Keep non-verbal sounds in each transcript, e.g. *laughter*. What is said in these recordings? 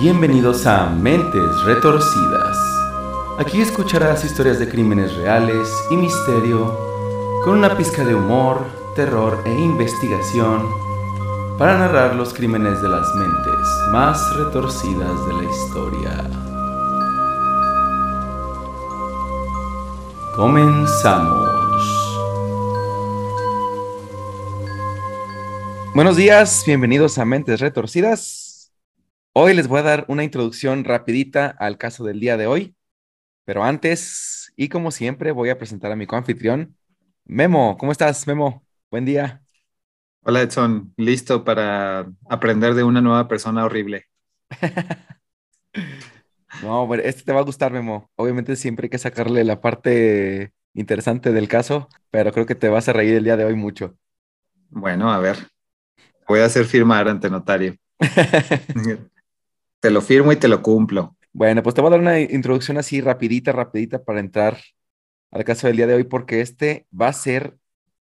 Bienvenidos a Mentes Retorcidas. Aquí escucharás historias de crímenes reales y misterio, con una pizca de humor, terror e investigación, para narrar los crímenes de las mentes más retorcidas de la historia. Comenzamos. Buenos días, bienvenidos a Mentes Retorcidas. Hoy les voy a dar una introducción rapidita al caso del día de hoy, pero antes, y como siempre, voy a presentar a mi coanfitrión, Memo. ¿Cómo estás, Memo? Buen día. Hola, Edson. Listo para aprender de una nueva persona horrible. *laughs* no, bueno, este te va a gustar, Memo. Obviamente siempre hay que sacarle la parte interesante del caso, pero creo que te vas a reír el día de hoy mucho. Bueno, a ver. Voy a hacer firmar ante notario. *laughs* Te lo firmo y te lo cumplo. Bueno, pues te voy a dar una introducción así rapidita, rapidita para entrar al caso del día de hoy, porque este va a ser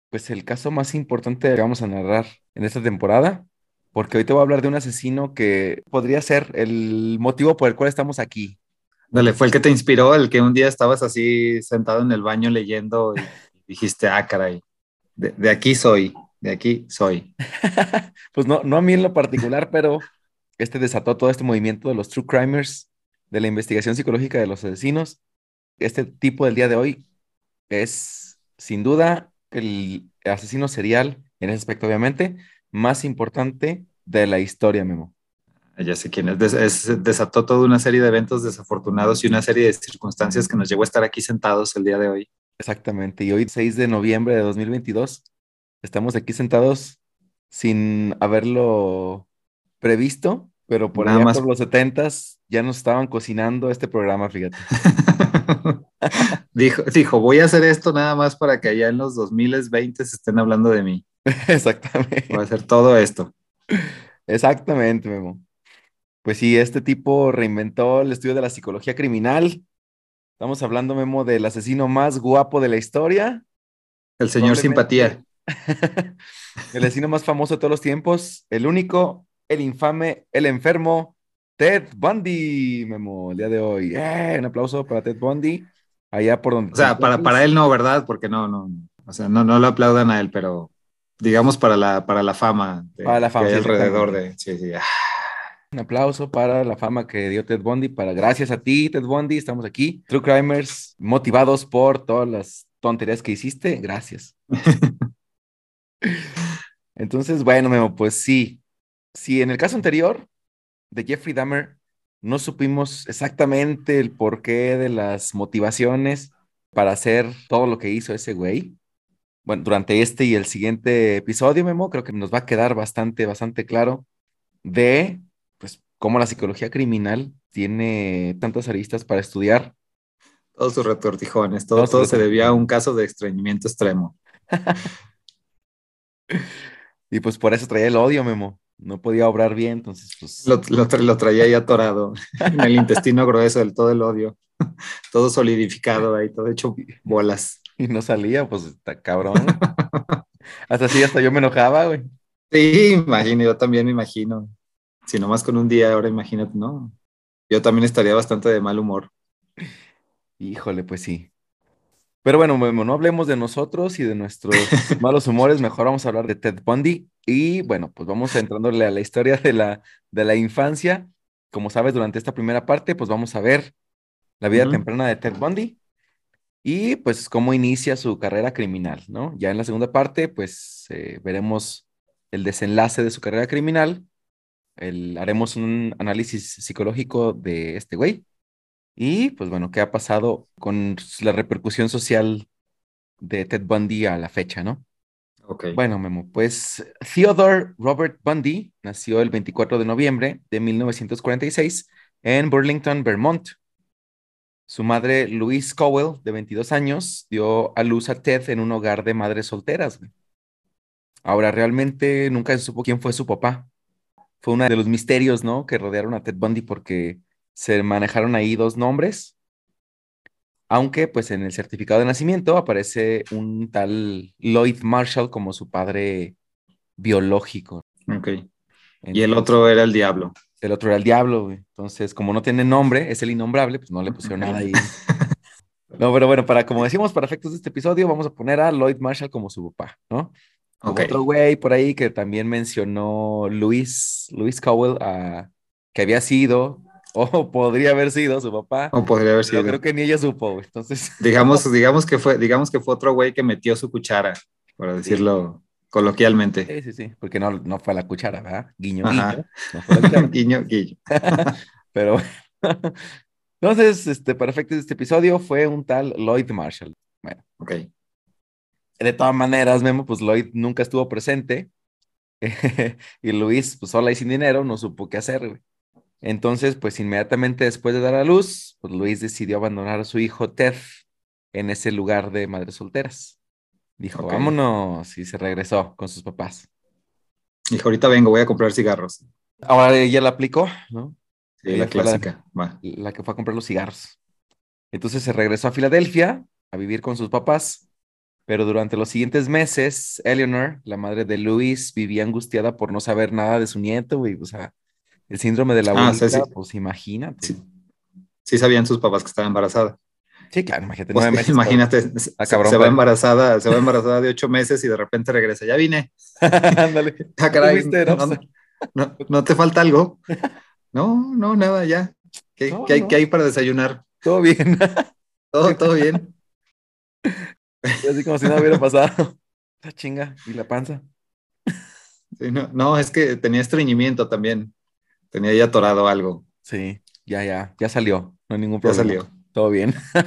pues el caso más importante que vamos a narrar en esta temporada, porque hoy te voy a hablar de un asesino que podría ser el motivo por el cual estamos aquí. Dale, fue el que te inspiró, el que un día estabas así sentado en el baño leyendo y *laughs* dijiste, ah, caray, de, de aquí soy, de aquí soy. *laughs* pues no, no a mí en lo particular, pero este desató todo este movimiento de los true crimers, de la investigación psicológica de los asesinos. Este tipo del día de hoy es sin duda el asesino serial, en ese aspecto obviamente, más importante de la historia, Memo. Ya sé quién es. Desató toda una serie de eventos desafortunados y una serie de circunstancias que nos llevó a estar aquí sentados el día de hoy. Exactamente. Y hoy, 6 de noviembre de 2022, estamos aquí sentados sin haberlo previsto, pero por allá por los setentas ya nos estaban cocinando este programa, fíjate. *laughs* dijo, dijo, voy a hacer esto nada más para que allá en los 2020 se estén hablando de mí. *laughs* Exactamente. Voy a hacer todo esto. Exactamente, Memo. Pues sí, este tipo reinventó el estudio de la psicología criminal. Estamos hablando, Memo, del asesino más guapo de la historia. El señor Simpatía. *laughs* el asesino más famoso de todos los tiempos, el único el infame, el enfermo Ted Bundy, Memo, el día de hoy. ¡Eh! un aplauso para Ted Bundy, allá por donde... O sea, para, para él no, ¿verdad? Porque no, no, o sea, no, no lo aplaudan a él, pero digamos para la, para la fama, para la fama que hay alrededor de... Sí, sí. Un aplauso para la fama que dio Ted Bundy, para gracias a ti, Ted Bundy, estamos aquí. True Crimers, motivados por todas las tonterías que hiciste, gracias. *laughs* Entonces, bueno, Memo, pues sí, si en el caso anterior de Jeffrey Dahmer no supimos exactamente el porqué de las motivaciones para hacer todo lo que hizo ese güey, bueno, durante este y el siguiente episodio, Memo, creo que nos va a quedar bastante, bastante claro de, pues, cómo la psicología criminal tiene tantas aristas para estudiar. Todos sus retortijones, todo, todo se debía a un caso de estreñimiento extremo. *laughs* y pues por eso traía el odio, Memo no podía obrar bien, entonces pues... Lo, lo, traía ahí atorado *laughs* en el intestino grueso del todo el odio, *laughs* todo solidificado ahí, todo hecho bolas. *laughs* Y no salía, pues está cabrón. hasta así, hasta yo me enojaba, güey. Sí, imagino, yo también me imagino. Si nomás con un día, ahora imagínate, ¿no? Yo también estaría bastante de mal humor. Híjole, pues sí. Pero bueno, no hablemos de nosotros y de nuestros *laughs* malos humores, mejor vamos a hablar de Ted Bundy. Y bueno, pues vamos entrándole a la historia de la, de la infancia. Como sabes, durante esta primera parte, pues vamos a ver la vida temprana de Ted Bundy y pues cómo inicia su carrera criminal, ¿no? Ya en la segunda parte, pues eh, veremos el desenlace de su carrera criminal, el, haremos un análisis psicológico de este güey y pues bueno, ¿qué ha pasado con la repercusión social de Ted Bundy a la fecha, no? Ok. Bueno, Memo, pues Theodore Robert Bundy nació el 24 de noviembre de 1946 en Burlington, Vermont. Su madre, Louise Cowell, de 22 años, dio a luz a Ted en un hogar de madres solteras. Ahora, realmente nunca se supo quién fue su papá. Fue uno de los misterios, ¿no? Que rodearon a Ted Bundy porque se manejaron ahí dos nombres, aunque pues en el certificado de nacimiento aparece un tal Lloyd Marshall como su padre biológico. Ok. y el otro era el diablo. El otro era el diablo, güey. Entonces, como no tiene nombre, es el innombrable, pues no le pusieron nada ahí. *laughs* No, pero bueno, para como decimos, para efectos de este episodio, vamos a poner a Lloyd Marshall como su papá, ¿no? Ok. Otro güey por ahí que también mencionó Luis, Luis Cowell, ah, que había sido, *laughs* o podría haber sido su papá. O podría haber sido. creo que ni ella supo, güey. Entonces, *laughs* Digamos, digamos, que fue, digamos que fue otro güey que metió su cuchara, para decirlo coloquialmente. sí, sí, sí, porque no, no fue la cuchara, ¿verdad? Guiño, guiño. No fue a la cuchara. *laughs* guiño, guiño. Pero bueno. Entonces, este, para efectos de este episodio fue un tal Lloyd Marshall. Ok. De todas maneras, Memo, pues Lloyd nunca estuvo presente. y Luis, pues sola y sin dinero, no supo qué hacer, güey. Entonces, pues inmediatamente después de dar a luz, pues Luis decidió abandonar a su hijo Ted en ese lugar de madres solteras. Dijo, Ok. vámonos, y se regresó con sus papás. Dijo, ahorita vengo, voy a comprar cigarros. Ahora ella la aplicó, ¿no? Sí, la la- clásica. Va. la que fue a comprar los cigarros. Entonces se regresó a Filadelfia a vivir con sus papás, pero durante los siguientes meses, Eleanor, la madre de Luis, vivía angustiada por no saber nada de su nieto, güey. O sea, el síndrome de la Ah, abuelita, sí, sí. pues imagínate. Sí. Sí sabían sus papás que estaba embarazada. Sí, claro, imagínate. Pues, meses, imagínate, se, Ah, cabrón, se va embarazada, se va embarazada de ocho meses y de repente regresa. Ya vine. *laughs* Ándale. *laughs* Ah, caray, ¿Viste, no? no, no- no te falta algo? No, no, nada, ya. ¿Qué, No, qué hay, qué hay para desayunar? Todo bien. *laughs* Todo, todo bien. Así como si nada hubiera pasado. La chinga y la panza. Sí, no, no, es que tenía estreñimiento también. Tenía ya atorado algo. Sí, ya, ya, ya salió. No hay ningún Ya problema. salió. Todo bien. *laughs*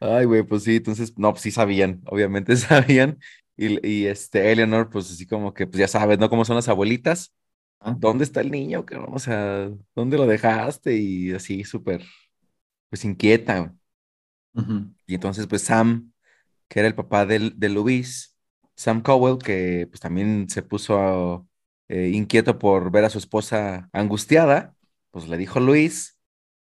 Ay, güey, pues sí, entonces, no, pues sí sabían, obviamente *laughs* sabían. Y, y este, Eleanor, pues así como que, pues ya sabes, ¿no? Cómo son las abuelitas. Ah. ¿Dónde está el niño? cabrón? O sea, ¿dónde lo dejaste? Y así súper, pues inquieta. Y entonces, pues Sam, que era el papá del- de, Luis, Sam Cowell, que pues también se puso eh, inquieto por ver a su esposa angustiada, pues le dijo Luis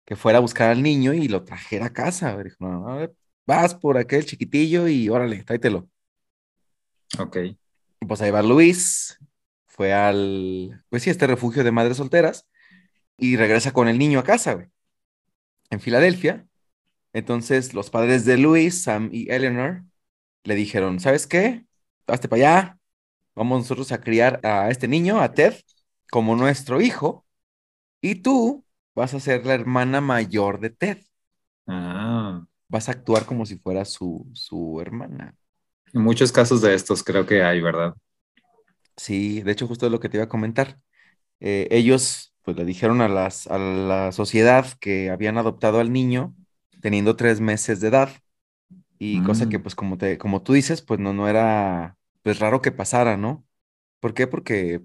que fuera a buscar al niño y lo trajera a casa. Dijo, no, no, vas por aquel chiquitillo y órale, tráetelo. Ok. Pues ahí va Luis, fue al, pues sí, este refugio de madres solteras y regresa con el niño a casa, güey, en Filadelfia. Entonces los padres de Luis, Sam y Eleanor, le dijeron, ¿sabes qué? Hazte para allá, vamos nosotros a criar a este niño, a Ted, como nuestro hijo, y tú vas a ser la hermana mayor de Ted. Ah, Vas a actuar como si fuera su, su hermana. en muchos casos de estos creo que hay, ¿verdad? Sí, de hecho, justo es lo que te iba a comentar. Eh, ellos, pues, le dijeron a las, a la sociedad que habían adoptado al niño teniendo tres meses de edad. Y cosa que, Mm. pues, como te, como tú dices, pues, no, no era, pues, raro que pasara, ¿no? ¿Por qué? Porque,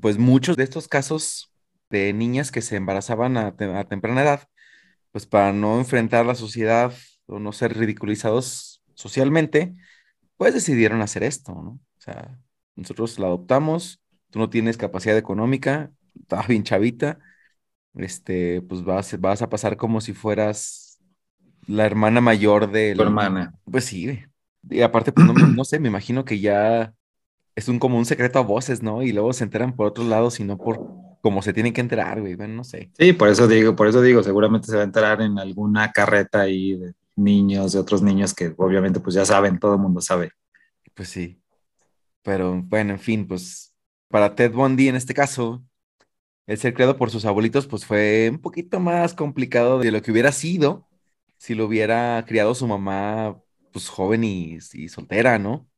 pues, muchos de estos casos de niñas que se embarazaban a, te- a temprana edad, pues, para no enfrentar la sociedad o no ser ridiculizados socialmente, pues decidieron hacer esto, ¿no? O sea, nosotros la adoptamos, tú no tienes capacidad económica, estaba bien chavita, este, pues vas, vas a pasar como si fueras la hermana mayor de Tu hermana. Pues sí. Y aparte, pues no, no sé, me imagino que ya es un como un secreto a voces, ¿no? Y luego se enteran por otros lados y no por como se tienen que enterar, güey. Bueno, no sé. Sí, por eso digo, por eso digo, seguramente se va a enterar en alguna carreta ahí de niños, de otros niños que obviamente pues ya saben, todo el mundo sabe. Pues sí. Pero bueno, en fin, pues para Ted Bundy en este caso, el ser criado por sus abuelitos, pues fue un poquito más complicado de lo que hubiera sido si lo hubiera criado su mamá, pues joven y, y soltera, ¿no?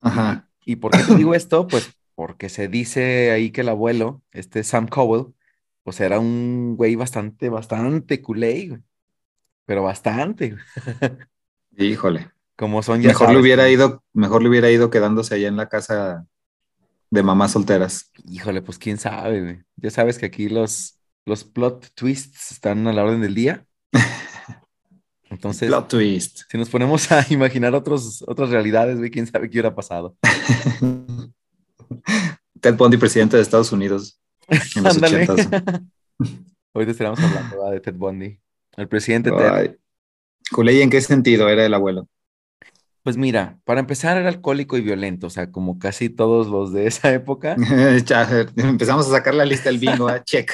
Ajá. ¿Y por qué te digo *coughs* esto? Pues porque se dice ahí que el abuelo, este Sam Cowell, pues era un güey bastante, bastante culé, güey. Pero bastante. *laughs* Híjole. Como son ya Mejor le sabes, hubiera como- ido, mejor le hubiera ido quedándose allá en la casa de mamás solteras. Híjole, pues quién sabe, güey. Ya sabes que aquí los, los plot twists están a la orden del día. *laughs* Entonces, Plot twist. si nos ponemos a *laughs* imaginar otros, otras realidades, güey, quién sabe qué hubiera pasado. *laughs* Ted Bundy, presidente de Estados Unidos en los Ándale. ochentas. *laughs* Ahorita estaremos hablando ¿verdad? de Ted Bundy. El presidente Ted. Ay. Culé, ¿y en qué sentido era el abuelo? Pues mira, para empezar era alcohólico y violento, o sea, como casi todos los de esa época. Empezamos a sacar la lista del bingo, ¿eh? check.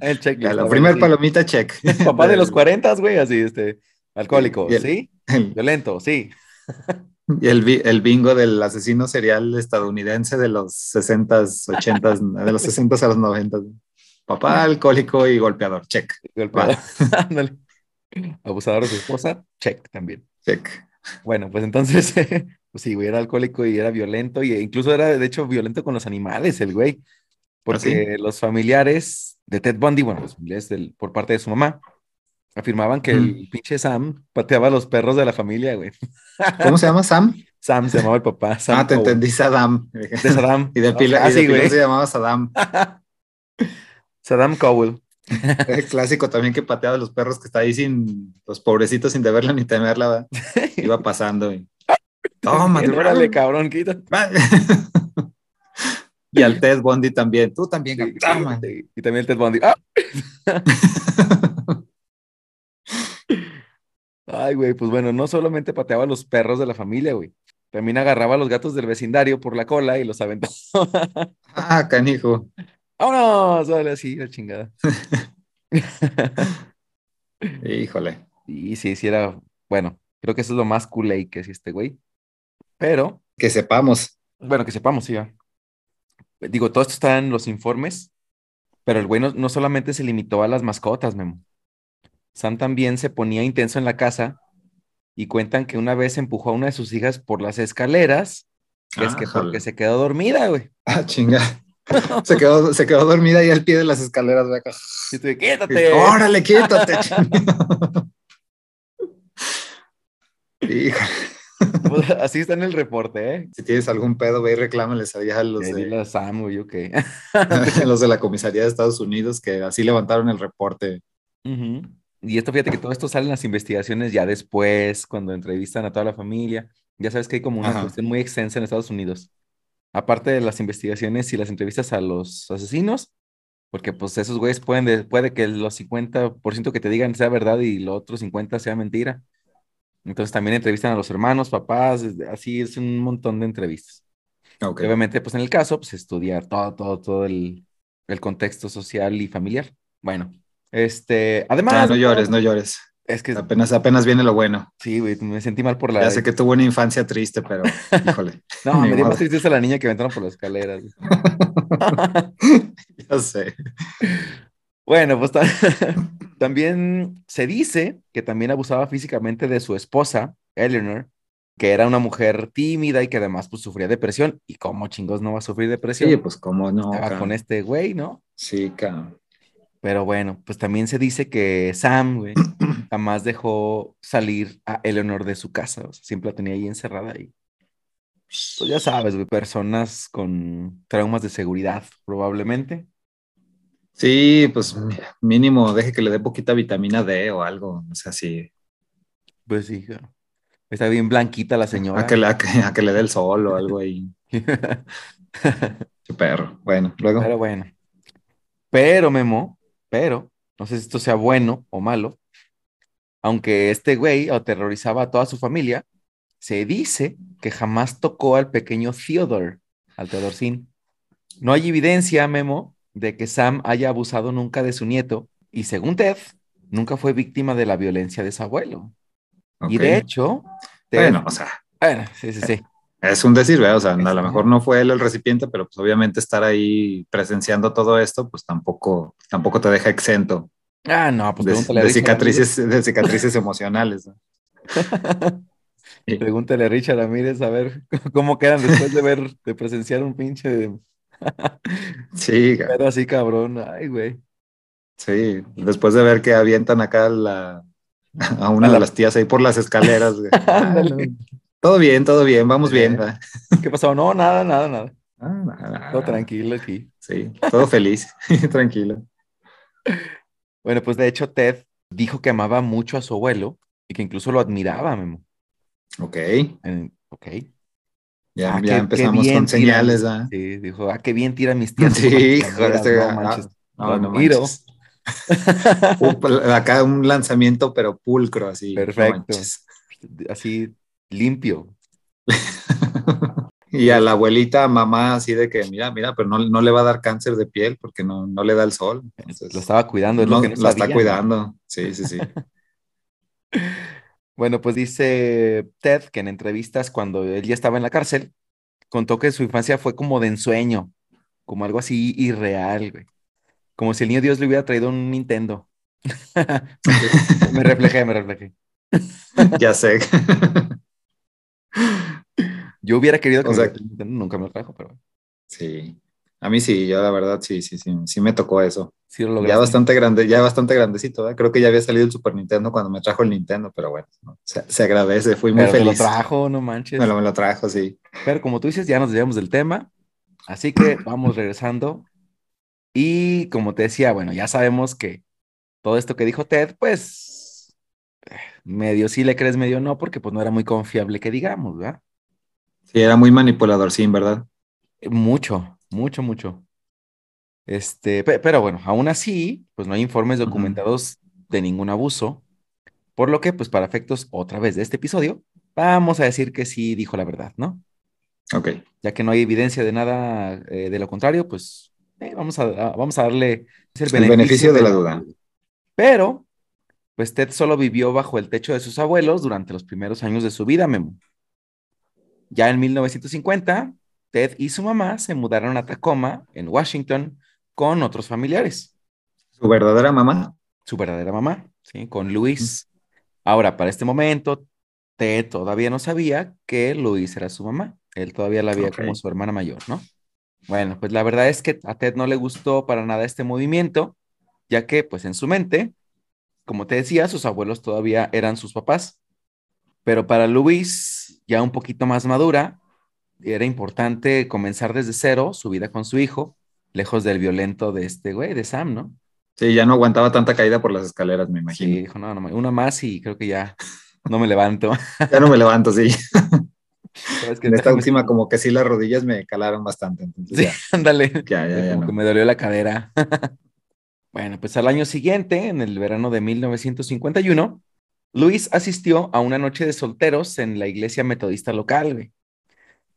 El checklist. La, sí. palomita, check. Papá de los 40, güey, así, este, alcohólico, el- ¿sí? El- Violento, sí. Y el, el bingo del asesino serial estadounidense de los 60s, 80s, *laughs* de los 60s a los 90s. Papá alcohólico y golpeador, check, Golpeado. *laughs* Ándale. Abusador de su esposa, check también. check. Bueno, pues entonces, *laughs* pues sí, güey, era alcohólico y era violento, y incluso era, de hecho, violento con los animales, el güey. Porque los familiares de Ted Bundy, bueno, los familiares del- por parte de su mamá, afirmaban que el pinche Sam pateaba a los perros de la familia, güey. ¿Cómo se llama Sam? *laughs* Sam se llamaba el papá. Sam ah, te entendí, Saddam. De Saddam. *laughs* Y de pila, Ah, de sí, se llamaba Saddam. *laughs* Saddam Cowell. El clásico también que pateaba a los perros que está ahí sin, los pobrecitos sin deberla ni temerla, ¿va? iba pasando. Y, Toma, Órale, cabrón, quita. Y al Ted Bundy también. Tú también, Sí, Y también el Ted Bundy. ¡Ah! Ay, güey, pues bueno, no solamente pateaba a los perros de la familia, güey. También agarraba a los gatos del vecindario por la cola y los aventaba. Ah, canijo. ¡Vámonos! Vale, así, la chingada. *laughs* Híjole. Y sí, sí era, bueno, creo que eso es lo más culé que es este güey. Pero, Que sepamos. bueno, que sepamos, sí, ya. Digo, todo esto está en los informes, pero el güey no, no solamente se limitó a las mascotas, Memo. Sam también se ponía intenso en la casa y cuentan que una vez empujó a una de sus hijas por las escaleras, que es que Ájale. porque se quedó dormida, güey. Ah, chinga. Se quedó, se quedó dormida ahí al pie de las escaleras. güey, acá. Y tú quítate. Órale, quítate. *laughs* Híjole. Pues, Así está en el reporte, ¿eh? Si tienes algún pedo, ve y reclámales allá a los de, dile a Sam, güey, ok. a *laughs* los de la comisaría de Estados Unidos que así levantaron el reporte. Ujú. Y esto, fíjate que todo esto sale en las investigaciones ya después, cuando entrevistan a toda la familia. Ya sabes que hay como una Ajá. cuestión muy extensa en Estados Unidos. Aparte de las investigaciones y las entrevistas a los asesinos, porque pues esos güeyes pueden, de- puede que los 50% que te digan sea verdad y los otros 50% sea mentira. Entonces también entrevistan a los hermanos, papás, así es un montón de entrevistas. Obviamente, pues en el caso, pues estudiar todo, todo, todo el, el contexto social y familiar. Bueno, este, además... Ah, no de llores, no llores. Es que Apenas, apenas viene lo bueno. sí, güey, me sentí mal por la... Ya sé que tuvo una infancia triste, pero *laughs* híjole. *laughs* No, me dio más tristeza la niña que aventaron por las escaleras. *laughs* ya sé. Bueno, pues ta- también se dice que también abusaba físicamente de su esposa, Eleanor, que era una mujer tímida y que además pues sufría depresión. ¿Y cómo chingos no va a sufrir depresión? Sí, pues cómo no. Estaba con este güey, ¿no? Sí, cabrón. Pero bueno, pues también se dice que Sam, güey, *clears throat* jamás dejó salir a Eleanor de su casa. O sea, siempre la tenía ahí encerrada ahí. Pues ya sabes, güey, personas con traumas de seguridad, probablemente. Sí, pues mínimo deje que le dé poquita vitamina D o algo. O sea, sí. Pues sí. Está bien blanquita la señora. A que, le, a, que, a que le dé el sol o algo ahí. *laughs* Qué perro. Bueno, luego. Pero bueno. Pero, Memo, pero, no sé si esto sea bueno o malo, aunque este güey aterrorizaba a toda su familia, se dice que jamás tocó al pequeño Theodore, al Theodorsín. No hay evidencia, Memo, de que Sam haya abusado nunca de su nieto, y según Ted, nunca fue víctima de la violencia de su abuelo. Y de hecho, Ted- Bueno, o sea, bueno, sí, sí, sí. Es un decir, ¿verdad? O sea, a lo mejor no fue él el recipiente, pero pues obviamente estar ahí presenciando todo esto, pues tampoco, tampoco te deja exento Ah, no, pues de, pregúntale a de cicatrices, *laughs* de cicatrices emocionales. ¿no? Sí. *laughs* Pregúntale a Richard Ramírez a ver *laughs* cómo quedan después de ver, de presenciar un pinche Sí, ca- pedo así cabrón. Ay, güey. sí. Después de ver que avientan acá la, a una de las tías ahí por las escaleras. güey. Ándale. Todo bien, todo bien, vamos bien. ¿verdad? *laughs* ¿Qué pasó? No, nada, nada, nada. Ah, nada, nada. Todo tranquilo aquí. Sí, todo feliz, *laughs* tranquilo. Bueno, pues de hecho Ted dijo que amaba mucho a su abuelo y que incluso lo admiraba, Memo. Ok, En- ok. ya, Ah, ya qué- qué empezamos bien con tiran- señales. ¿verdad? Sí, dijo, ah, qué bien tira mis tías. *laughs* Sí, hijo, Mira, este- no ah, manches. no, lo no Acá un lanzamiento, pero pulcro, así. Perfecto. Así limpio. *laughs* y a la abuelita, mamá, así de que, mira, mira, pero no, no le va a dar cáncer de piel porque no, no le da el sol. Entonces, Lo estaba cuidando, es no, lo que la está cuidando. Sí, sí, sí. *laughs* Bueno, pues dice Ted que en entrevistas cuando él ya estaba en la cárcel, contó que su infancia fue como de ensueño, como algo así irreal, güey. Como si el niño Dios le hubiera traído un Nintendo. *laughs* me reflejé, me reflejé. ya sé. Yo hubiera querido que O me sea- nunca me lo trajo, pero sí. A mí sí, yo la verdad sí, sí, sí, sí me tocó eso. sí lo Ya bastante grande, ya bastante grandecito, ¿eh? Creo que ya había salido el Super Nintendo cuando me trajo el Nintendo, pero bueno, ¿no? se, se agradece, fui muy Pero te lo feliz. trajo, no manches. Me lo, me lo trajo, sí. Pero como tú dices, ya nos desviamos del tema, así que *clears throat* vamos regresando. Y como te decía, bueno, ya sabemos que todo esto que dijo Ted, pues medio sí le crees, medio no, porque pues no era muy confiable que digamos, ¿verdad? Sí, era muy manipulador, sí, en verdad. Mucho, mucho, mucho. Este, pe- pero bueno, aún así, pues no hay informes documentados de ningún abuso, por lo que, pues para efectos otra vez de este episodio, vamos a decir que sí dijo la verdad, ¿no? Ok. ya que no hay evidencia de nada eh, de lo contrario, pues eh, vamos, a, a- vamos a darle es El beneficio de la duda. Pero, pues Ted solo vivió bajo el techo de sus abuelos durante los primeros años de su vida, Memo. Ya en 1950, Ted y su mamá se mudaron a Tacoma, en Washington, con otros familiares. ¿Su verdadera mamá? Su verdadera mamá, ¿sí? Con Luis. Ahora, para este momento, Ted todavía no sabía que Luis era su mamá. Él todavía la veía como su hermana mayor, ¿no? Bueno, pues la verdad es que a Ted no le gustó para nada este movimiento, ya que, pues en su mente, como te decía, sus abuelos todavía eran sus papás. Pero para Luis, ya un poquito más madura, era importante comenzar desde cero su vida con su hijo, lejos del violento de este güey, de Sam, ¿no? Sí, ya no aguantaba tanta caída por las escaleras, me Sí, imagino. dijo, no, no, una más y creo que ya no me levanto. *laughs* Ya no me levanto, sí. ¿Sabes qué? En esta última, como que sí, las rodillas me calaron bastante. Entonces, Sí, ya, *laughs* ándale. ya, ya, ya Como no. que me dolió la cadera. *laughs* Bueno, pues al año siguiente, en el verano de 1951, Luis asistió a una noche de solteros en la iglesia metodista local, güey.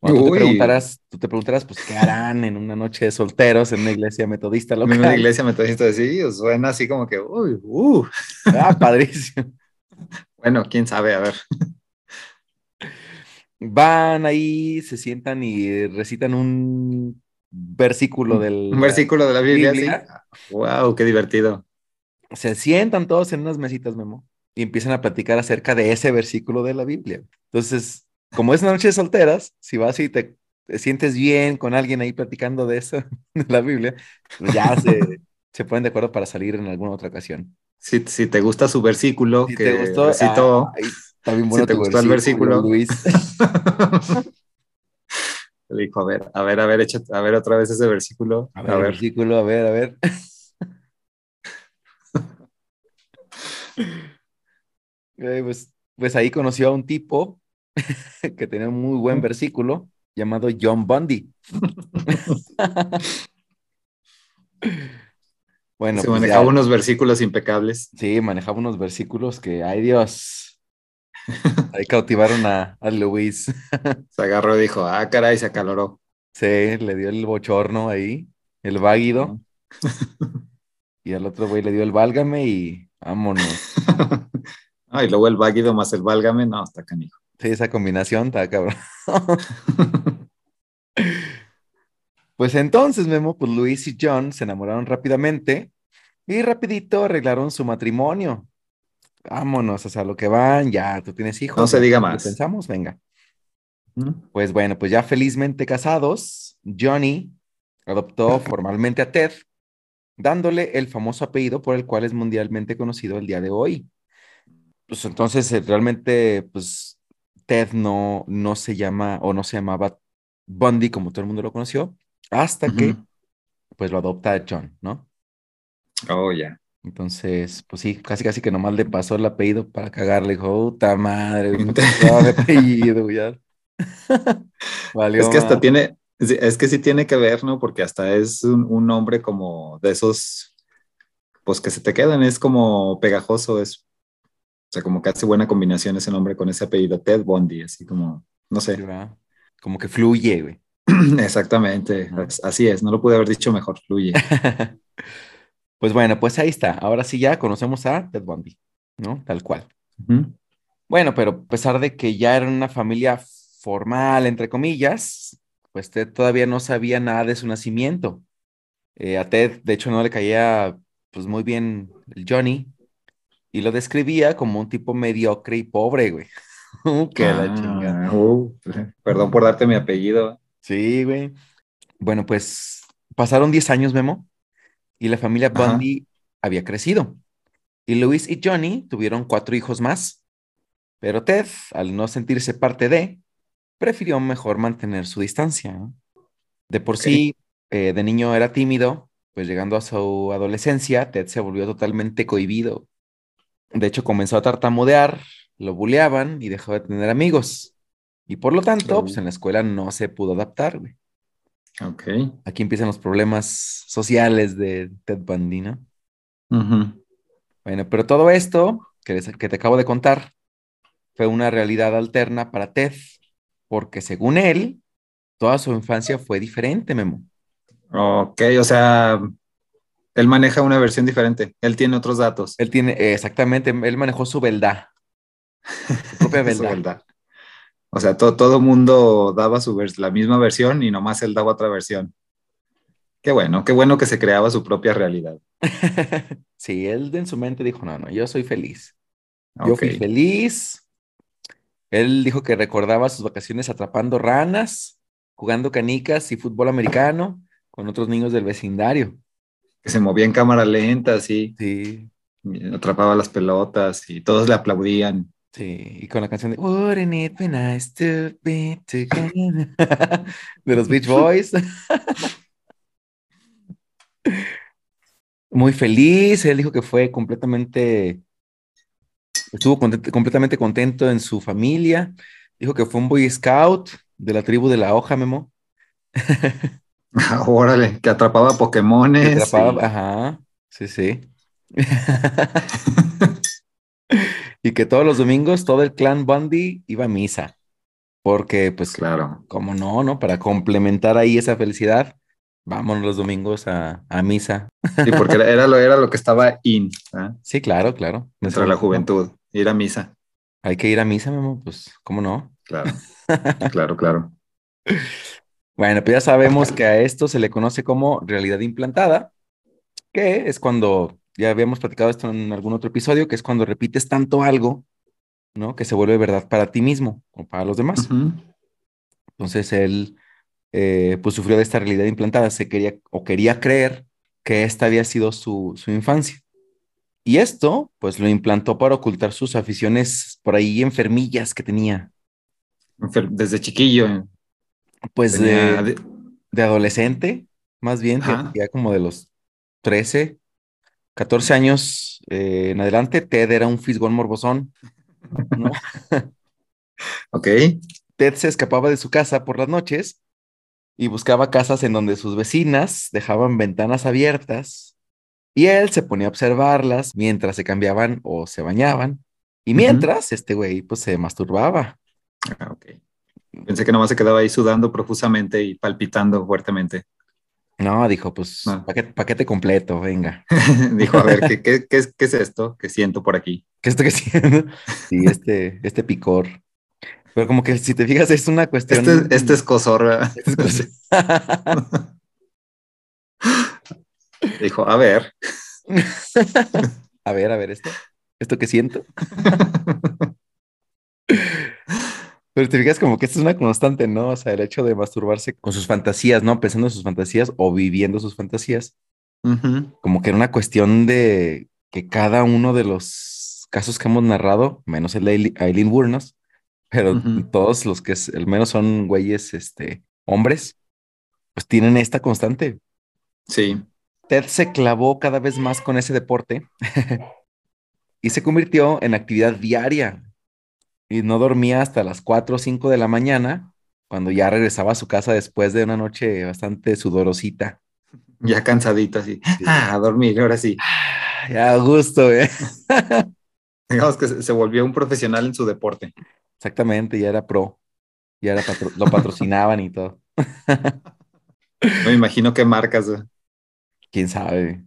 Bueno, tú te preguntarás, tú te preguntarás, pues, ¿qué harán en una noche de solteros en una iglesia metodista En local? una iglesia metodista os suena así como que, uy, uh. Ah, padrísimo. *laughs* Bueno, quién sabe, a ver. Van ahí, se sientan y recitan un versículo del... Un versículo de la Biblia, Biblia. sí. Wow, qué divertido. se sientan todos en unas mesitas, Memo, y empiezan a platicar acerca de ese versículo de la Biblia. Entonces, como es una noche de solteras, si vas y te, te sientes bien con alguien ahí platicando de eso, *laughs* de la Biblia, pues ya se, *laughs* se ponen de acuerdo para salir en alguna otra ocasión. Si, si te gusta su versículo Si que te gustó, recitó, ay, está bien bueno te gustó el versículo. Luis. *laughs* le dijo, a ver, a ver, a ver, échate, a ver otra vez ese versículo. A ver, el versículo, a ver, a ver. Eh, pues, pues ahí conoció a un tipo *laughs* que tenía un muy buen versículo llamado John Bundy. *laughs* bueno, se pues manejaba ya- unos versículos impecables. sí, manejaba unos versículos que, ay Dios, ahí cautivaron a, a Luis. Se agarró y dijo, ah, caray, se acaloró. Sí, le dio el bochorno ahí, el váguido, y al otro güey le dio el válgame y vámonos. *laughs* Ah, y luego el váguido más el válgame, no, está canijo. Sí, esa combinación está cabrón. *laughs* Pues entonces, Memo, pues Luis y John se enamoraron rápidamente y rapidito arreglaron su matrimonio. Vámonos, o sea, lo que van, ya tú tienes hijos. No se diga ¿Lo más. Pensamos, venga. Pues bueno, pues ya felizmente casados, Johnny adoptó formalmente a Ted, dándole el famoso apellido por el cual es mundialmente conocido el día de hoy. Pues entonces eh, realmente, pues Ted no, no se llama o no se llamaba Bundy como todo el mundo lo conoció, hasta que pues lo adopta John, ¿no? Oh, ya. Entonces, pues sí, casi casi que nomás le pasó el apellido para cagarle, dijo, puta madre, *laughs* me pasó el apellido, ya. *laughs* Valió Es que hasta madre. tiene, es que sí tiene que ver, ¿no? Porque hasta es un, un nombre como de esos, pues que se te quedan, es como pegajoso, es, o sea, como que hace buena combinación ese nombre con ese apellido, Ted Bundy, así como, No sé. Como que fluye, güey. *clears throat* Exactamente, así es, no lo pude haber dicho mejor, fluye. *laughs* Pues bueno, pues ahí está. Ahora sí ya conocemos a Ted Bundy, ¿no? Tal cual. Ujú. Bueno, pero a pesar de que ya era una familia formal, entre comillas, pues Ted todavía no sabía nada de su nacimiento. Eh, a Ted, de hecho, no le caía pues muy bien el Johnny y lo describía como un tipo mediocre y pobre, güey. *laughs* Que la Ah, chingada. uh, perdón por darte mi apellido. Sí, güey. Bueno, pues pasaron 10 años, Memo, y la familia Ajá. Bundy había crecido. Y Luis y Johnny tuvieron cuatro hijos más. Pero Ted, al no sentirse parte de, prefirió mejor mantener su distancia. De por sí, eh, de niño era tímido, pues llegando a su adolescencia, Ted se volvió totalmente cohibido. De hecho, comenzó a tartamudear, lo buleaban y dejó de tener amigos. Y por lo tanto, pues en la escuela no se pudo adaptar, güey. Ok. Aquí empiezan los problemas sociales de Ted Bundy, ¿no? Bueno, pero todo esto que, les- que te acabo de contar fue una realidad alterna para Ted, porque según él, toda su infancia fue diferente, Memo. Ok, o sea, él maneja una versión diferente, él tiene otros datos. Él tiene, exactamente, él manejó su beldad, *laughs* su propia Su beldad. O sea, to- todo mundo daba su la misma versión y nomás él daba otra versión. Qué bueno, qué bueno que se creaba su propia realidad. *laughs* Sí, él en su mente dijo, no, no, yo soy feliz. Yo Ok. fui feliz. Él dijo que recordaba sus vacaciones atrapando ranas, jugando canicas y fútbol americano con otros niños del vecindario. Que se movía en cámara lenta, Sí, y atrapaba las pelotas y todos le aplaudían. Sí. Y con la canción de Wouldn't it be nice to be together? de los Beach Boys. *laughs* Muy feliz. Él dijo que fue completamente, estuvo completamente contento en su familia. Dijo que fue un Boy Scout de la tribu de la hoja, Memo. *laughs* Órale, que atrapaba Que Pokémones. atrapaba, y- ajá, sí, sí. *laughs* Y que todos los domingos todo el clan Bundy iba a misa. Porque, pues, Claro. como no, ¿no? Para complementar ahí esa felicidad, vámonos los domingos a, a misa. Sí, porque era, era lo, era lo que estaba in, ¿ah? Sí, claro, claro. de la juventud, ir a misa. Hay que ir a misa, Memo, pues, ¿cómo no? Claro, *laughs* claro, claro. Bueno, pues ya sabemos que a esto se le conoce como realidad implantada, que es cuando, ya habíamos platicado esto en algún otro episodio, que es cuando repites tanto algo, ¿no? Que se vuelve verdad para ti mismo o para los demás. Entonces él, eh, pues sufrió de esta realidad implantada, se quería o quería creer que esta había sido su, su infancia. Y esto, pues lo implantó para ocultar sus aficiones por ahí enfermillas que tenía, Desde chiquillo. eh, pues de, de adolescente, más bien, ya como de los 13, 14 años eh, en adelante, Ted era un fisgón morbosón, ¿no? *laughs* Ok. Ted se escapaba de su casa por las noches y buscaba casas en donde sus vecinas dejaban ventanas abiertas y él se ponía a observarlas mientras se cambiaban o se bañaban. Y mientras, este güey, pues se masturbaba. Ah, ok. Pensé que nomás se quedaba ahí sudando profusamente y palpitando fuertemente. No, dijo, pues, Ah. paquete, paquete completo, venga. *laughs* Dijo, a ver, ¿qué, *laughs* qué, qué es, qué es esto que siento por aquí? ¿Qué estoy haciendo? *laughs* Sí, este, este picor. Pero como que si te fijas, es una cuestión. Este, este es cosor. ¿verdad? Este es Dijo, a ver. A ver, a ver, esto. ¿Esto que siento? Pero te fijas como que esto es una constante, ¿no? O sea, el hecho de masturbarse con sus fantasías, ¿no? Pensando en sus fantasías o viviendo sus fantasías, como que era una cuestión de que cada uno de los casos que hemos narrado, menos el de Aile- Aileen Wuornos, pero todos los que es- al menos son güeyes, este, hombres, pues tienen esta constante. Sí. Ted se clavó cada vez más con ese deporte *laughs* y se convirtió en actividad diaria. Y no dormía hasta las 4 o 5 de la mañana, cuando ya regresaba a su casa después de una noche bastante sudorosita. Ya cansadito así. Ah, a dormir, ahora sí. Ah, Ya a gusto, ¿eh? *laughs* Digamos que se volvió un profesional en su deporte. Exactamente, ya era pro. Y ahora patro- lo patrocinaban y todo. *laughs* Me imagino qué marcas. ¿Quién sabe?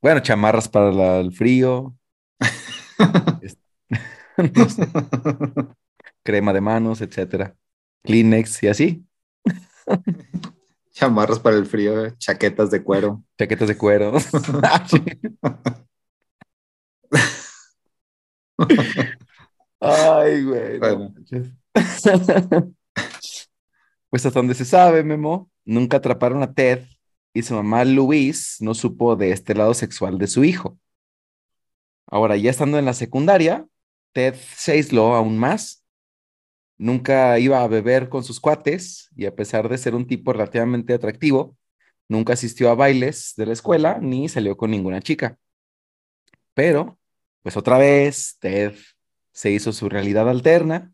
Bueno, chamarras para la- el frío, es- no sé, *laughs* crema de manos, etcétera. Kleenex y así. *laughs* Chamarras para el frío, chaquetas de cuero. Chaquetas de cuero. *laughs* Ay, güey. no Bueno. Pues hasta donde se sabe, Memo, nunca atraparon a Ted y su mamá Louise no supo de este lado sexual de su hijo. Ahora, ya estando en la secundaria, Ted se aisló aún más. Nunca iba a beber con sus cuates y a pesar de ser un tipo relativamente atractivo, nunca asistió a bailes de la escuela ni salió con ninguna chica. Pero, pues otra vez, Ted se hizo su realidad alterna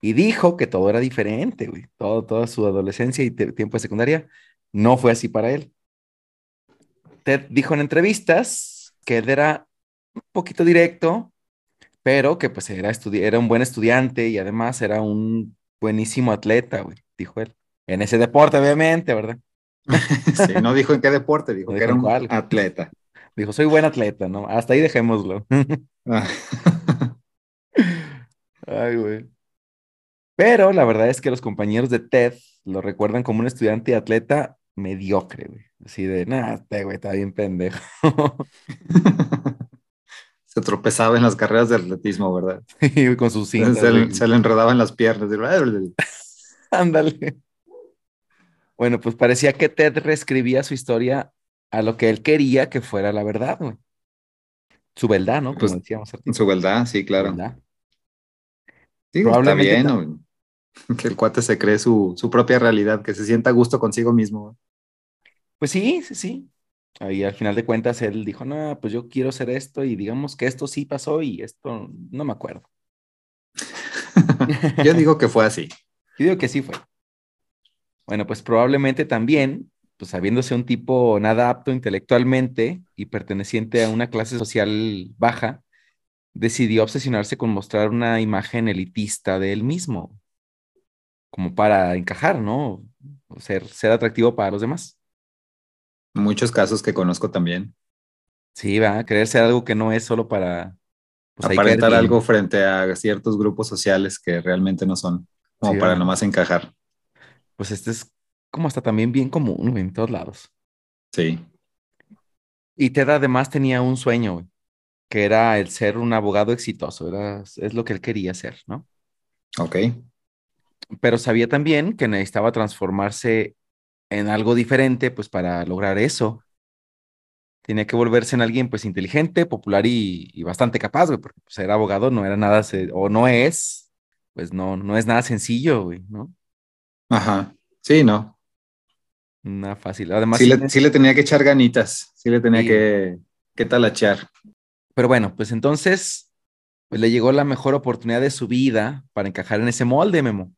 y dijo que todo era diferente. Todo, toda su adolescencia y tiempo de secundaria no fue así para él. Ted dijo en entrevistas que era un poquito directo, pero que pues era, era un buen estudiante y además era un buenísimo atleta, güey, dijo él. En ese deporte, obviamente, ¿verdad? *laughs* Sí, no dijo en qué deporte, dijo No que dijo era un atleta. Dijo, soy buen atleta, ¿no? Hasta ahí dejémoslo. *laughs* Ay, güey. Pero la verdad es que los compañeros de Ted lo recuerdan como un estudiante y atleta mediocre, güey. Así de, nah, este güey está bien pendejo. *laughs* Se tropezaba en las carreras de atletismo, ¿verdad? *laughs* Con sus cintas. Se, le- se le enredaba en las piernas. *laughs* Ándale. Bueno, pues parecía que Ted reescribía su historia a lo que él quería que fuera la verdad, güey. Su verdad, ¿no? Como Pues, decíamos. Su verdad, sí, claro. verdad. Está Probablemente bien, ¿no? *laughs* Que el cuate se cree su, su propia realidad, que se sienta a gusto consigo mismo. Pues sí, sí, sí. Ahí al final de cuentas él dijo, no, pues yo quiero hacer esto y digamos que esto sí pasó y esto no me acuerdo. *laughs* Yo digo que fue así. Yo digo que sí fue. Bueno, pues probablemente también, pues sabiéndose un tipo nada apto intelectualmente y perteneciente a una clase social baja, decidió obsesionarse con mostrar una imagen elitista de él mismo, como para encajar, ¿no? O ser, ser atractivo para los demás. Muchos casos que conozco también. Sí, va, creer ser algo que no es solo para... pues, Aparentar algo frente a ciertos grupos sociales que realmente no son, como Sí, para ¿verdad? nomás encajar. Pues este es como hasta también bien común, en todos lados. Sí. Y Ted además tenía un sueño, güey, que era el ser un abogado exitoso, era, es lo que él quería ser, ¿no? Ok. Pero sabía también que necesitaba transformarse en algo diferente, pues para lograr eso. Tenía que volverse en alguien, pues, inteligente, popular y, y bastante capaz, güey, porque pues, ser abogado no era nada, o no es, pues no, no es nada sencillo, güey, ¿no? Ajá. Sí, no. Nada fácil. Además, Sí sí le, sí le tenía que echar ganitas. Sí le tenía Sí. que, que talachear. Pero bueno, pues entonces pues le llegó la mejor oportunidad de su vida para encajar en ese molde, Memo.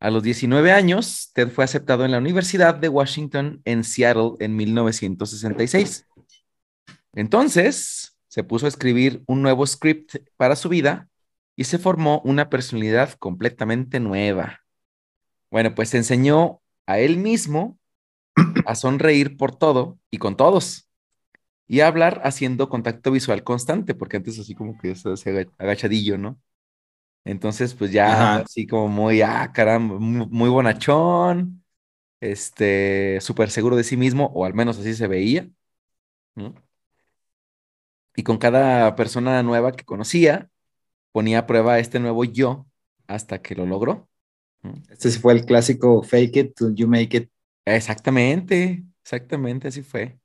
A los 19 años, Ted fue aceptado en la Universidad de Washington en Seattle en 1966. Entonces, se puso a escribir un nuevo script para su vida y se formó una personalidad completamente nueva. Bueno, pues se enseñó a él mismo a sonreír por todo y con todos y a hablar haciendo contacto visual constante, porque antes así como que se agachadillo, ¿no? Entonces, pues ya Ajá. así como muy, ah, caramba, muy, muy bonachón, este, súper seguro de sí mismo, o al menos así se veía, ¿no? Y con cada persona nueva que conocía, ponía a prueba este nuevo yo hasta que lo logró. ¿no? Este sí fue el clásico fake it till you make it. Exactamente, exactamente así fue.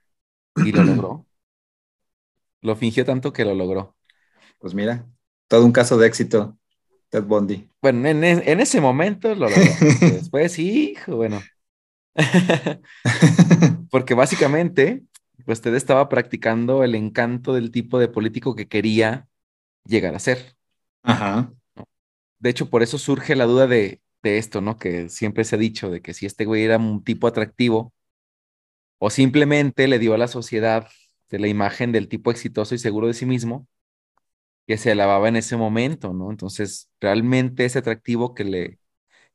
Y lo logró. *clears throat* Lo fingió tanto que lo logró. Pues mira, todo un caso de éxito, Ted Bundy. Bueno, en, en ese momento lo logró. *laughs* Después, hijo, bueno. *laughs* Porque básicamente, pues Ted estaba practicando el encanto del tipo de político que quería llegar a ser. Ajá. De hecho, por eso surge la duda de, de esto, ¿no? Que siempre se ha dicho de que si este güey era un tipo atractivo o simplemente le dio a la sociedad de la imagen del tipo exitoso y seguro de sí mismo que se alababa en ese momento, ¿no? Entonces, realmente ese atractivo que le,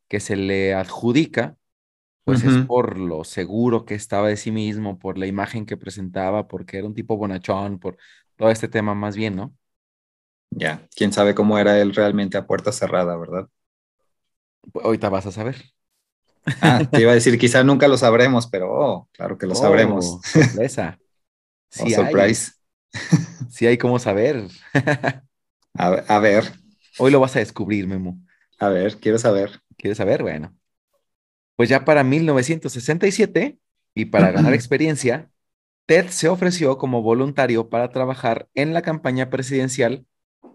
que se le adjudica, pues es por lo seguro que estaba de sí mismo, por la imagen que presentaba, porque era un tipo bonachón, por todo este tema más bien, ¿no? Ya, quién sabe cómo era él realmente a puerta cerrada, ¿verdad? Ahorita vas a saber. Ah, te iba a decir, quizá nunca lo sabremos, pero oh, claro que lo sabremos. Oh, sorpresa. *laughs* Oh, surprise. *laughs* Sí hay cómo saber. *laughs* a, ver. Hoy lo vas a descubrir, Memo. A ver, quiero saber. ¿Quieres saber? Bueno. Pues ya para 1967, y para *clears throat* ganar experiencia, Ted se ofreció como voluntario para trabajar en la campaña presidencial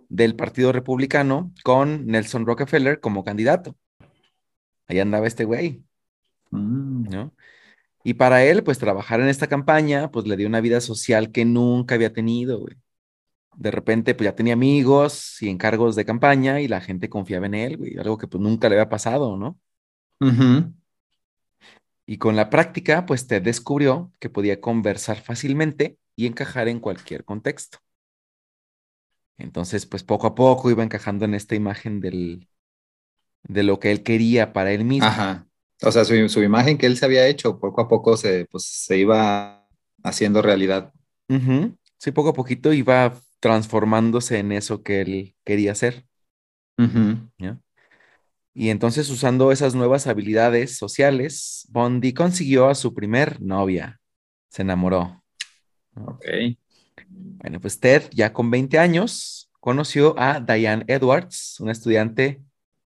del Partido Republicano con Nelson Rockefeller como candidato. Ahí andaba este güey, Mm. ¿no? Y para él, pues trabajar en esta campaña, pues le dio una vida social que nunca había tenido, güey. De repente, pues ya tenía amigos y encargos de campaña y la gente confiaba en él, güey, algo que pues nunca le había pasado, ¿no? Ujú. Y con la práctica, pues Ted descubrió que podía conversar fácilmente y encajar en cualquier contexto. Entonces, pues poco a poco iba encajando en esta imagen del, de lo que él quería para él mismo. Ajá. O sea, su, su imagen que él se había hecho, poco a poco se, pues, se iba haciendo realidad. Ujú. Sí, poco a poquito iba transformándose en eso que él quería hacer. Ujú. ¿ya? Y entonces, usando esas nuevas habilidades sociales, Bondi consiguió a su primer novia. Se enamoró. Ok. Bueno, pues Ted, ya con 20 años, conoció a Diane Edwards, una estudiante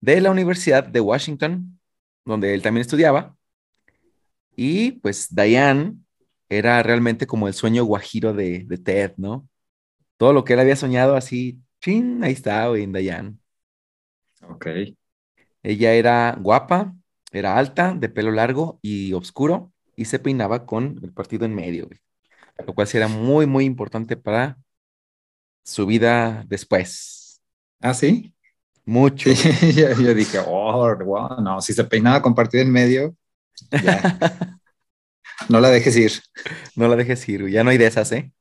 de la Universidad de Washington, donde él también estudiaba. Y pues Diane era realmente como el sueño guajiro de, de Ted, ¿no? Todo lo que él había soñado así, chin, ahí está, güey, en Diane. Ok. Ella era guapa, era alta, de pelo largo y oscuro, y se peinaba con el partido en medio, güey. Lo cual sí era muy, muy importante para su vida después. ¿Ah, sí? Mucho. Sí, *laughs* yo, yo dije, oh, wow, no, si se peinaba con partido en medio, ya, no la dejes ir. No la dejes ir, güey. Ya no hay de esas, ¿eh?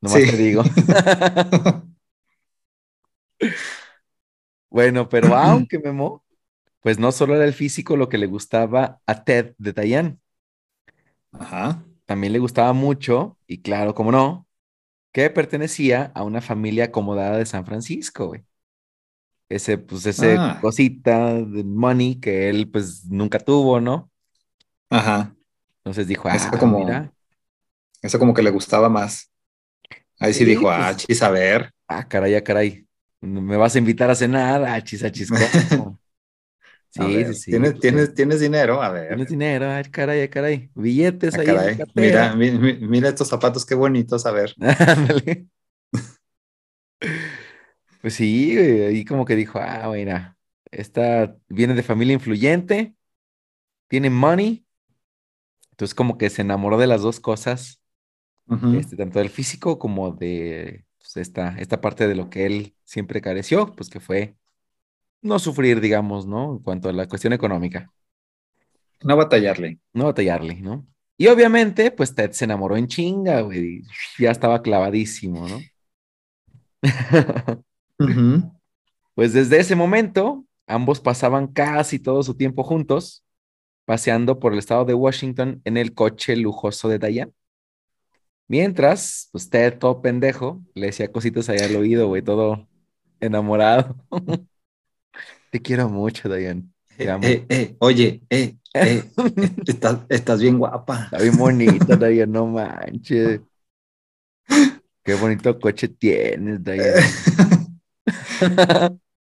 Nomás Sí. te digo. *laughs* Bueno, pero *clears throat* aunque Memo, pues no solo era el físico lo que le gustaba a Ted de Diane, Ajá. también le gustaba mucho, y claro, como no, que pertenecía a una familia acomodada de San Francisco, güey. Ese, pues, ese Ah. cosita de money que él, pues, nunca tuvo, ¿no? Ajá. Entonces dijo, Eso ah, como- mira, Eso como que le gustaba más. Ahí sí, Sí, dijo, ah, pues- chis, a ver. ah, caray, ah, caray, me vas a invitar a cenar, ah, chis, ah, chis, ¿cómo? *laughs* Sí, a ver, sí, sí. ¿Tienes, pues, tienes, tienes dinero? A ver. Tienes dinero, ay, caray, ay, caray. Billetes Ah, ahí en la caray. Mira, mi- mi- mira estos zapatos, qué bonitos, a ver. *laughs* *laughs* Pues sí, güey, ahí como que dijo, ah, mira, esta viene de familia influyente, tiene money. Entonces como que se enamoró de las dos cosas, este, tanto del físico como de pues, esta, esta parte de lo que él siempre careció, pues que fue no sufrir, digamos, ¿no? En cuanto a la cuestión económica. No batallarle. no batallarle, ¿no? Y obviamente, pues Ted se enamoró en chinga, güey. Ya estaba clavadísimo, ¿no? *laughs* Ujú. Pues desde ese momento, ambos pasaban casi todo su tiempo juntos, paseando por el estado de Washington en el coche lujoso de Diane. Mientras, pues Ted, todo pendejo, le decía cositas ahí al oído, güey, todo enamorado. *laughs* Te quiero mucho, Diane. Te Eh, amo. eh, eh, oye, eh, eh, *laughs* estás, estás bien guapa. Está bien bonita, Diane, no manches. *laughs* Qué bonito coche tienes, Diane. *laughs*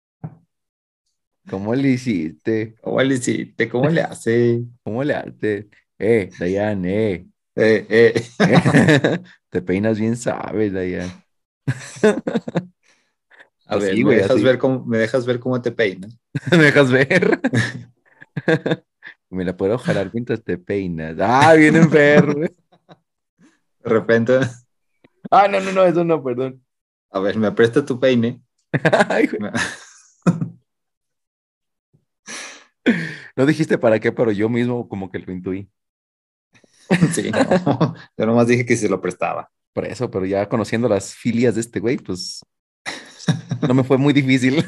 ¿Cómo le hiciste? ¿Cómo le hiciste? ¿Cómo le hace? ¿Cómo le haces? Eh, Diane, eh. Eh, eh. *laughs* Te peinas bien, sabes, Diane. *laughs* A Así, ver, ¿me dejas así. ver cómo, me dejas ver cómo te peinas? ¿Me dejas ver? Me la puedo jalar mientras te peinas. Ah, bien enfermo. De repente, Ah, no, no, no, eso no, perdón. a ver, me aprieta tu peine. Ay, güey. Me- No dijiste para qué, pero yo mismo como que lo intuí. *laughs* Sí, no. Yo nomás dije que se lo prestaba. Por eso, pero ya conociendo las filias de este güey, pues no me fue muy difícil.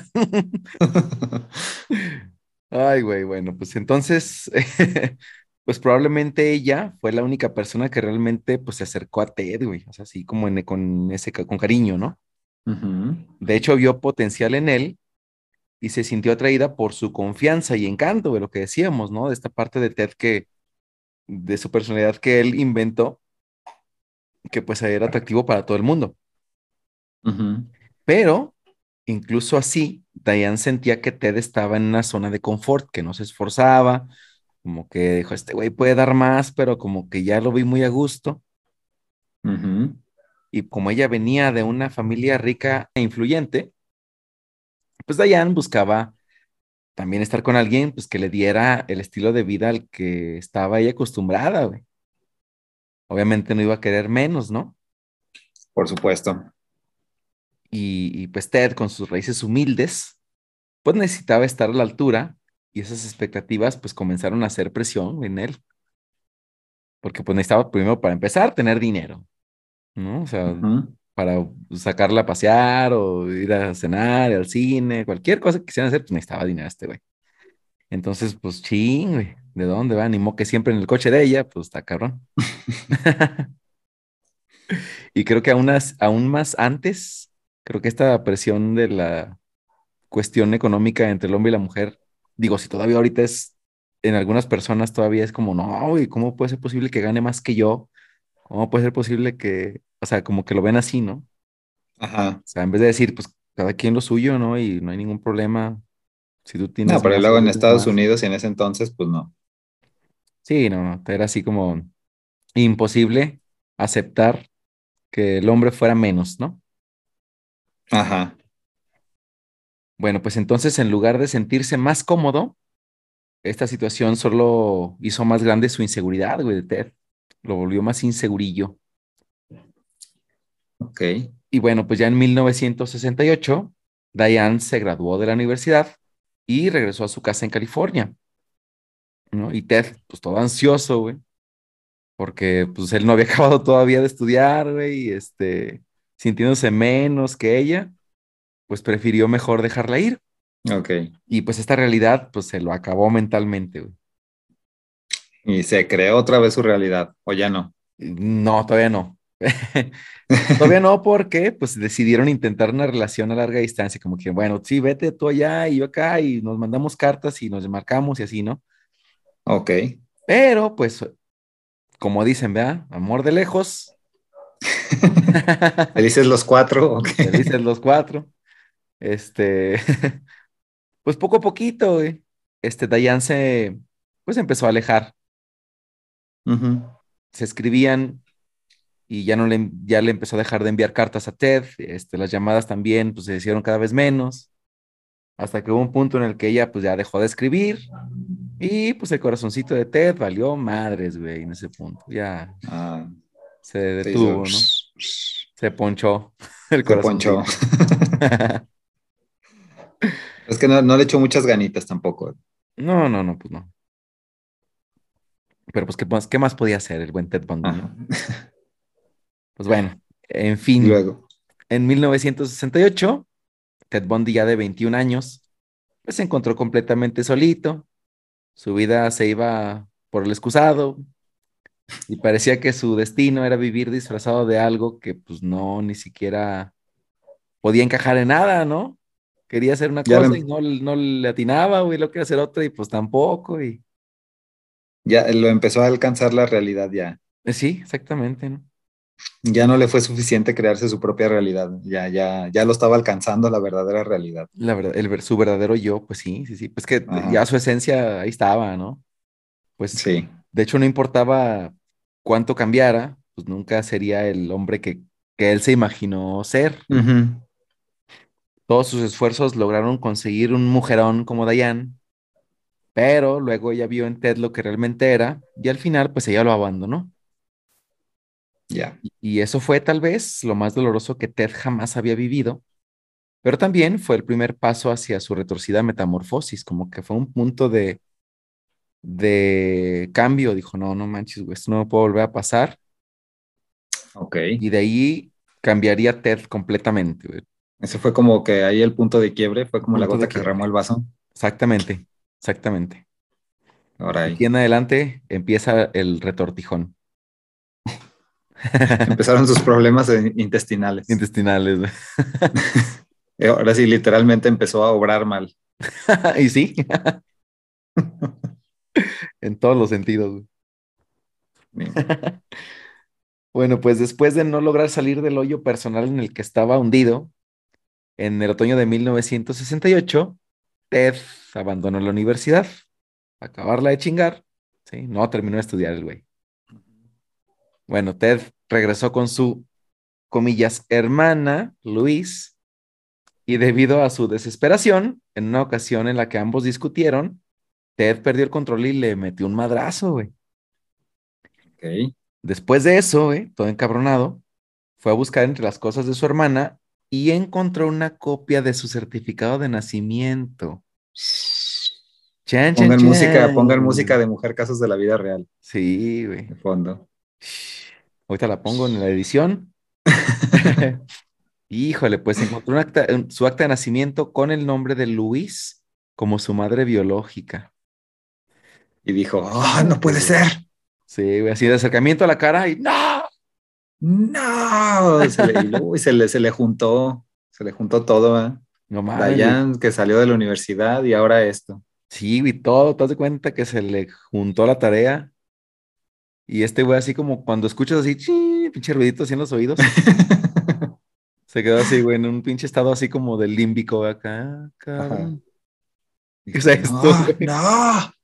Ay, güey, bueno, pues entonces, *laughs* pues probablemente ella fue la única persona que realmente pues se acercó a Ted, güey, o sea, así como en- con ese, con cariño, ¿no? De hecho, vio potencial en él y se sintió atraída por su confianza y encanto, de lo que decíamos, ¿no? De esta parte de Ted que, de su personalidad que él inventó, que pues era atractivo para todo el mundo. Pero, incluso así, Diane sentía que Ted estaba en una zona de confort, que no se esforzaba, como que dijo, este güey puede dar más, pero como que ya lo vi muy a gusto. ujú. Y como ella venía de una familia rica e influyente, pues Diane buscaba también estar con alguien pues que le diera el estilo de vida al que estaba ella acostumbrada, güey. Obviamente no iba a querer menos, ¿no? Por supuesto. Y, y pues Ted con sus raíces humildes, pues necesitaba estar a la altura y esas expectativas pues comenzaron a hacer presión en él. Porque pues necesitaba primero para empezar tener dinero, ¿no? O sea, para sacarla a pasear o ir a cenar, al cine, cualquier cosa que quisieran hacer, pues necesitaba dinero este güey. Entonces, pues ching, güey, ¿de dónde va? Ni modo que siempre en el coche de ella, pues está cabrón. *laughs* Y creo que aún, as- aún más antes, creo que esta presión de la cuestión económica entre el hombre y la mujer, digo, si todavía ahorita es, en algunas personas todavía es como, no, güey, ¿cómo puede ser posible que gane más que yo? ¿Cómo puede ser posible que, o sea, como que lo ven así, ¿no? Ajá. O sea, en vez de decir, pues cada quien lo suyo, ¿no? Y no hay ningún problema. Si tú No, tienes pero más, luego en tengo Estados más. Unidos y en ese entonces, pues no. Sí, no, no, era así como imposible aceptar que el hombre fuera menos, ¿no? Ajá. Bueno, pues entonces en lugar de sentirse más cómodo, esta situación solo hizo más grande su inseguridad, güey, de Ted. Lo volvió más insegurillo. Ok. Y bueno, pues ya en 1968, Diane se graduó de la universidad y regresó a su casa en California, ¿no? Y Ted, pues todo ansioso, güey, porque pues él no había *laughs* acabado todavía de estudiar, güey, y este, sintiéndose menos que ella, pues prefirió mejor dejarla ir. Ok. Y pues esta realidad, pues se lo acabó mentalmente, güey. Y se creó otra vez su realidad, o ya no. No, todavía no. *laughs* Todavía no, *laughs* porque pues decidieron intentar una relación a larga distancia, como que, bueno, sí, vete tú allá y yo acá, y nos mandamos cartas y nos marcamos y así, ¿no? Ok. Pero, pues, como dicen, ¿verdad? Amor de lejos. *laughs* Felices los cuatro. Ok. Felices los cuatro. Este, pues poco a poquito, güey, este, Dayan se, pues empezó a alejar. Se escribían y ya no le, ya le empezó a dejar de enviar cartas a Ted. Este, las llamadas también, pues se hicieron cada vez menos. Hasta que hubo un punto en el que ella, pues ya dejó de escribir. Y pues el corazoncito de Ted valió madres, güey, en ese punto. Ya Ah, se se detuvo, hizo- ¿no? Se ponchó el Se corazoncito. ponchó. *laughs* Es que no, no le echó muchas ganitas tampoco. No, no, no, pues no. Pero pues, ¿qué más, qué más podía hacer el buen Ted Bundy, no? Pues bueno, en fin, luego. en 1968, Ted Bundy ya de 21 años, pues se encontró completamente solito. Su vida se iba por el excusado y parecía que su destino era vivir disfrazado de algo que pues no, ni siquiera podía encajar en nada, ¿no? Quería hacer una Ya cosa y no, no le atinaba, güey, lo quería hacer otra y pues tampoco. Y Ya lo empezó a alcanzar la realidad ya. eh, sí, exactamente, ¿no? Ya no le fue suficiente crearse su propia realidad. Ya, ya, ya lo estaba alcanzando la verdadera realidad. La verdad, el, su verdadero yo, pues sí, sí, sí, pues que Ajá. ya su esencia ahí estaba, ¿no? Pues Sí. de hecho no importaba cuánto cambiara, pues nunca sería el hombre que, que él se imaginó ser. Todos sus esfuerzos lograron conseguir un mujerón como Diane, pero luego ella vio en Ted lo que realmente era y al final pues ella lo abandonó. Ya. Y- Y eso fue tal vez lo más doloroso que Ted jamás había vivido, pero también fue el primer paso hacia su retorcida metamorfosis, como que fue un punto de, de cambio. Dijo, no, no manches, güey, esto no me puede volver a pasar. Ok. Y de ahí cambiaría Ted completamente, güey. Ese fue como que ahí el punto de quiebre, fue como la Punto de gota que derramó el vaso. Exactamente, Exactamente. Ahora ahí. Y en adelante empieza el retortijón. *laughs* Empezaron sus problemas eh, intestinales. Intestinales. güey. *laughs* Eh, Ahora sí, literalmente empezó a obrar mal. *laughs* y sí. en todos los sentidos. Bueno, pues después de no lograr salir del hoyo personal en el que estaba hundido, en el otoño de 1968, Ted abandonó la universidad. Acabarla de chingar. Sí, no terminó de estudiar el güey. Bueno, Ted regresó con su, comillas, hermana, Luis, y debido a su desesperación, en una ocasión en la que ambos discutieron, Ted perdió el control y le metió un madrazo, güey. Ok. Después de eso, güey, todo encabronado, fue a buscar entre las cosas de su hermana y encontró una copia de su certificado de nacimiento. Chan, chan, Pongan música, chan. pongan música de mujer casos de la vida real Sí, güey. de fondo. Ahorita la pongo en la edición. *laughs* Híjole, pues encontró un acta- un- su acta de nacimiento con el nombre de Luis como su madre biológica. Y dijo, ¡ah, no puede ser! Sí, así de acercamiento a la cara y ¡no! ¡No! Se le, y y se le, se le juntó, se le juntó todo, ¿eh? No mames. Dayan, que salió de la universidad y ahora esto. Sí, güey, todo, te das cuenta que se le juntó la tarea. Y este güey, así como cuando escuchas así, "Chi", pinche ruidito así en los oídos, *laughs* se quedó así, güey, en un pinche estado así como del límbico acá, cabrón. ¿Qué es esto, ¡No! güey? ¡No!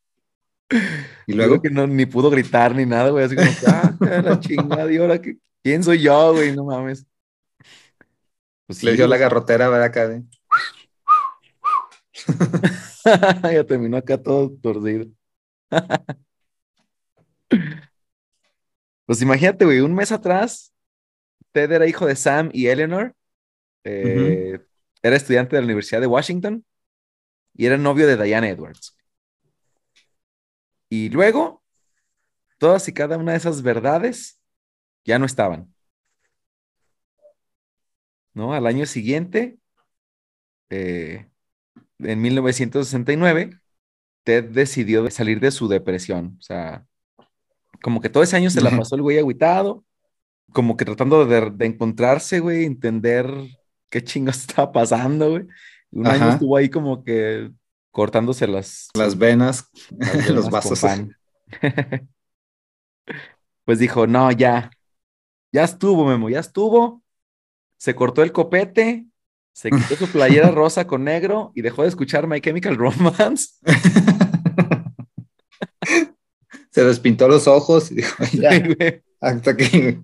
Y Luego que no, ni pudo gritar ni nada, güey, así como, ah, la chingada, y ahora que, ¿quién soy yo, güey? No mames. Pues le sí, dio la garrotera, ¿verdad? Acá de- *laughs* ya terminó acá todo torcido. *laughs* Pues imagínate, güey, un mes atrás, Ted era hijo de Sam y Eleanor. eh, Era estudiante de la Universidad de Washington y era novio de Diane Edwards. Y luego, todas y cada una de esas verdades ya no estaban. ¿No? Al año siguiente, eh, en 1969, Ted decidió salir de su depresión. O sea, como que todo ese año se la pasó el güey agüitado, como que tratando de, de encontrarse, güey, entender qué chingos *laughs* estaba pasando, güey. Un año estuvo ahí como que cortándose las, las venas, las *laughs* los venas vasos. *laughs* Pues dijo, no, ya, ya estuvo, Memo, ya estuvo. Se cortó el copete, se quitó su playera rosa con negro y dejó de escuchar My Chemical Romance. Se despintó los ojos y dijo, Sí, güey. hasta aquí.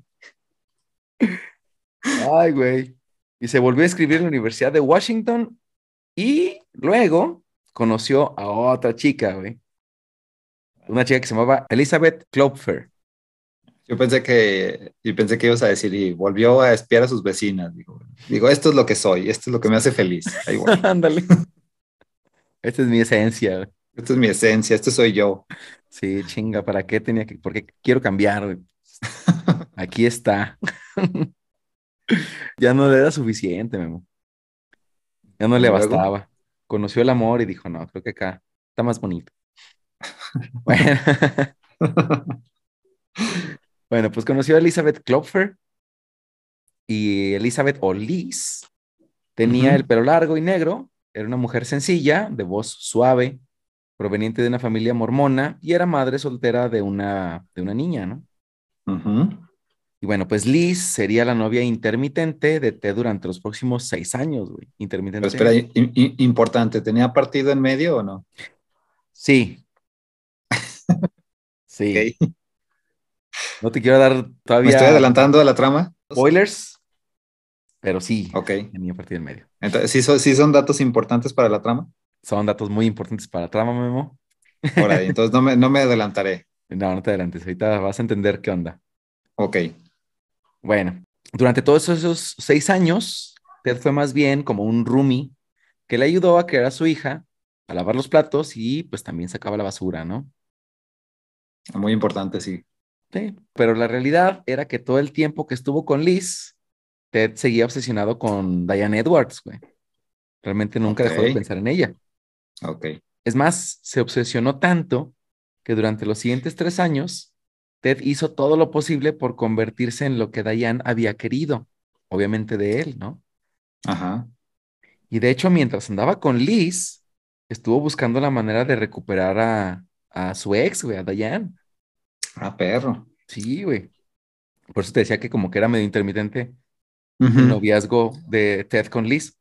Ay, güey. Y se volvió a escribir en la Universidad de Washington y luego conoció a otra chica, güey. Una chica que se llamaba Elizabeth Klopfer. Yo pensé que, yo pensé que ibas a decir, y volvió a espiar a sus vecinas. Digo, digo, esto es lo que soy, esto es lo que me hace feliz. *laughs* Ándale. Esta es mi esencia. Esta es mi esencia, este soy yo. Sí, chinga, ¿para qué tenía que? Porque quiero cambiar. *laughs* Aquí está. Ya no le era suficiente, Memo. Ya no ¿Y le bastaba. Conoció el amor y dijo, no, creo que acá está más bonito. *laughs* Bueno, bueno, pues conoció a Elizabeth Klopfer y Elizabeth o Liz tenía el pelo largo y negro, era una mujer sencilla, de voz suave, proveniente de una familia mormona y era madre soltera de una, de una niña, ¿no? Y bueno, pues Liz sería la novia intermitente de Ted durante los próximos seis años, güey. Intermitente. Pero espera, importante, ¿tenía partido en medio o no? Sí. *laughs* Sí. Ok. No te quiero dar ¿Me todavía estoy adelantando a la trama? spoilers, pero sí, Ok. tenía partido en medio. Entonces, ¿sí son, sí son datos importantes para la trama? Son datos muy importantes para trama, Memo. Por ahí, entonces no me, no me adelantaré. *laughs* No, no te adelantes, ahorita vas a entender qué onda. Ok. Bueno, durante todos esos seis años, Ted fue más bien como un roomie que le ayudó a criar a su hija, a lavar los platos y pues también sacaba la basura, ¿no? Muy importante, sí. Sí, pero la realidad era que todo el tiempo que estuvo con Liz, Ted seguía obsesionado con Diane Edwards, güey. Realmente nunca dejó de pensar en ella. Ok. Es más, se obsesionó tanto que durante los siguientes tres años, Ted hizo todo lo posible por convertirse en lo que Diane había querido, obviamente de él, ¿no? Ajá. Y de hecho, mientras andaba con Liz, estuvo buscando la manera de recuperar a, a su ex, güey, a Diane. Ah, perro. Sí, güey. Por eso te decía que como que era medio intermitente el noviazgo de Ted con Liz.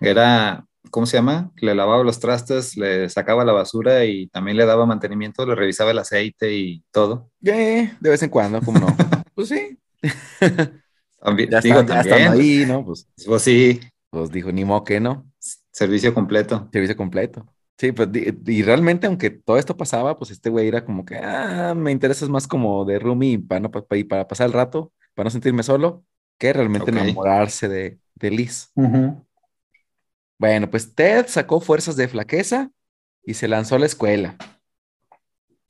Era, ¿cómo se llama? Le lavaba los trastes, le sacaba la basura y también le daba mantenimiento, le revisaba el aceite y todo. Eh, de vez en cuando, como no. *laughs* pues sí. *laughs* También, Ya, digo, está- también. ahí, ¿no? Pues, Pues sí, pues dijo, ni modo que no. servicio completo. Servicio completo. Sí, pues, y realmente, aunque todo esto pasaba, pues este güey era como que, ah, me interesas más como de roomie para, no, pa- pa- y para pasar el rato, para no sentirme solo, que realmente Ok. enamorarse de, de Liz. Bueno, pues Ted sacó fuerzas de flaqueza y se lanzó a la escuela.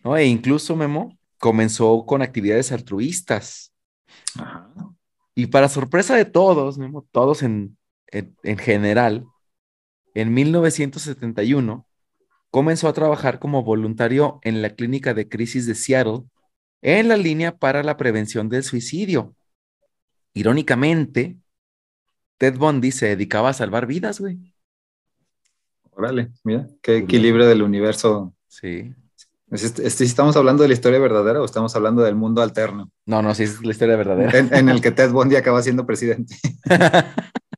¿no? E incluso Memo comenzó con actividades altruistas. Ajá. Y para sorpresa de todos, Memo, todos en, en, en general, en 1971 comenzó a trabajar como voluntario en la clínica de crisis de Seattle en la línea para la prevención del suicidio. Irónicamente, Ted Bundy se dedicaba a salvar vidas, güey. Órale, mira, qué equilibrio del universo. Sí. ¿Es este- este- ¿Estamos hablando de la historia verdadera o estamos hablando del mundo alterno? No, no, sí, es la historia verdadera. En, en el que Ted Bundy acaba siendo presidente. *laughs*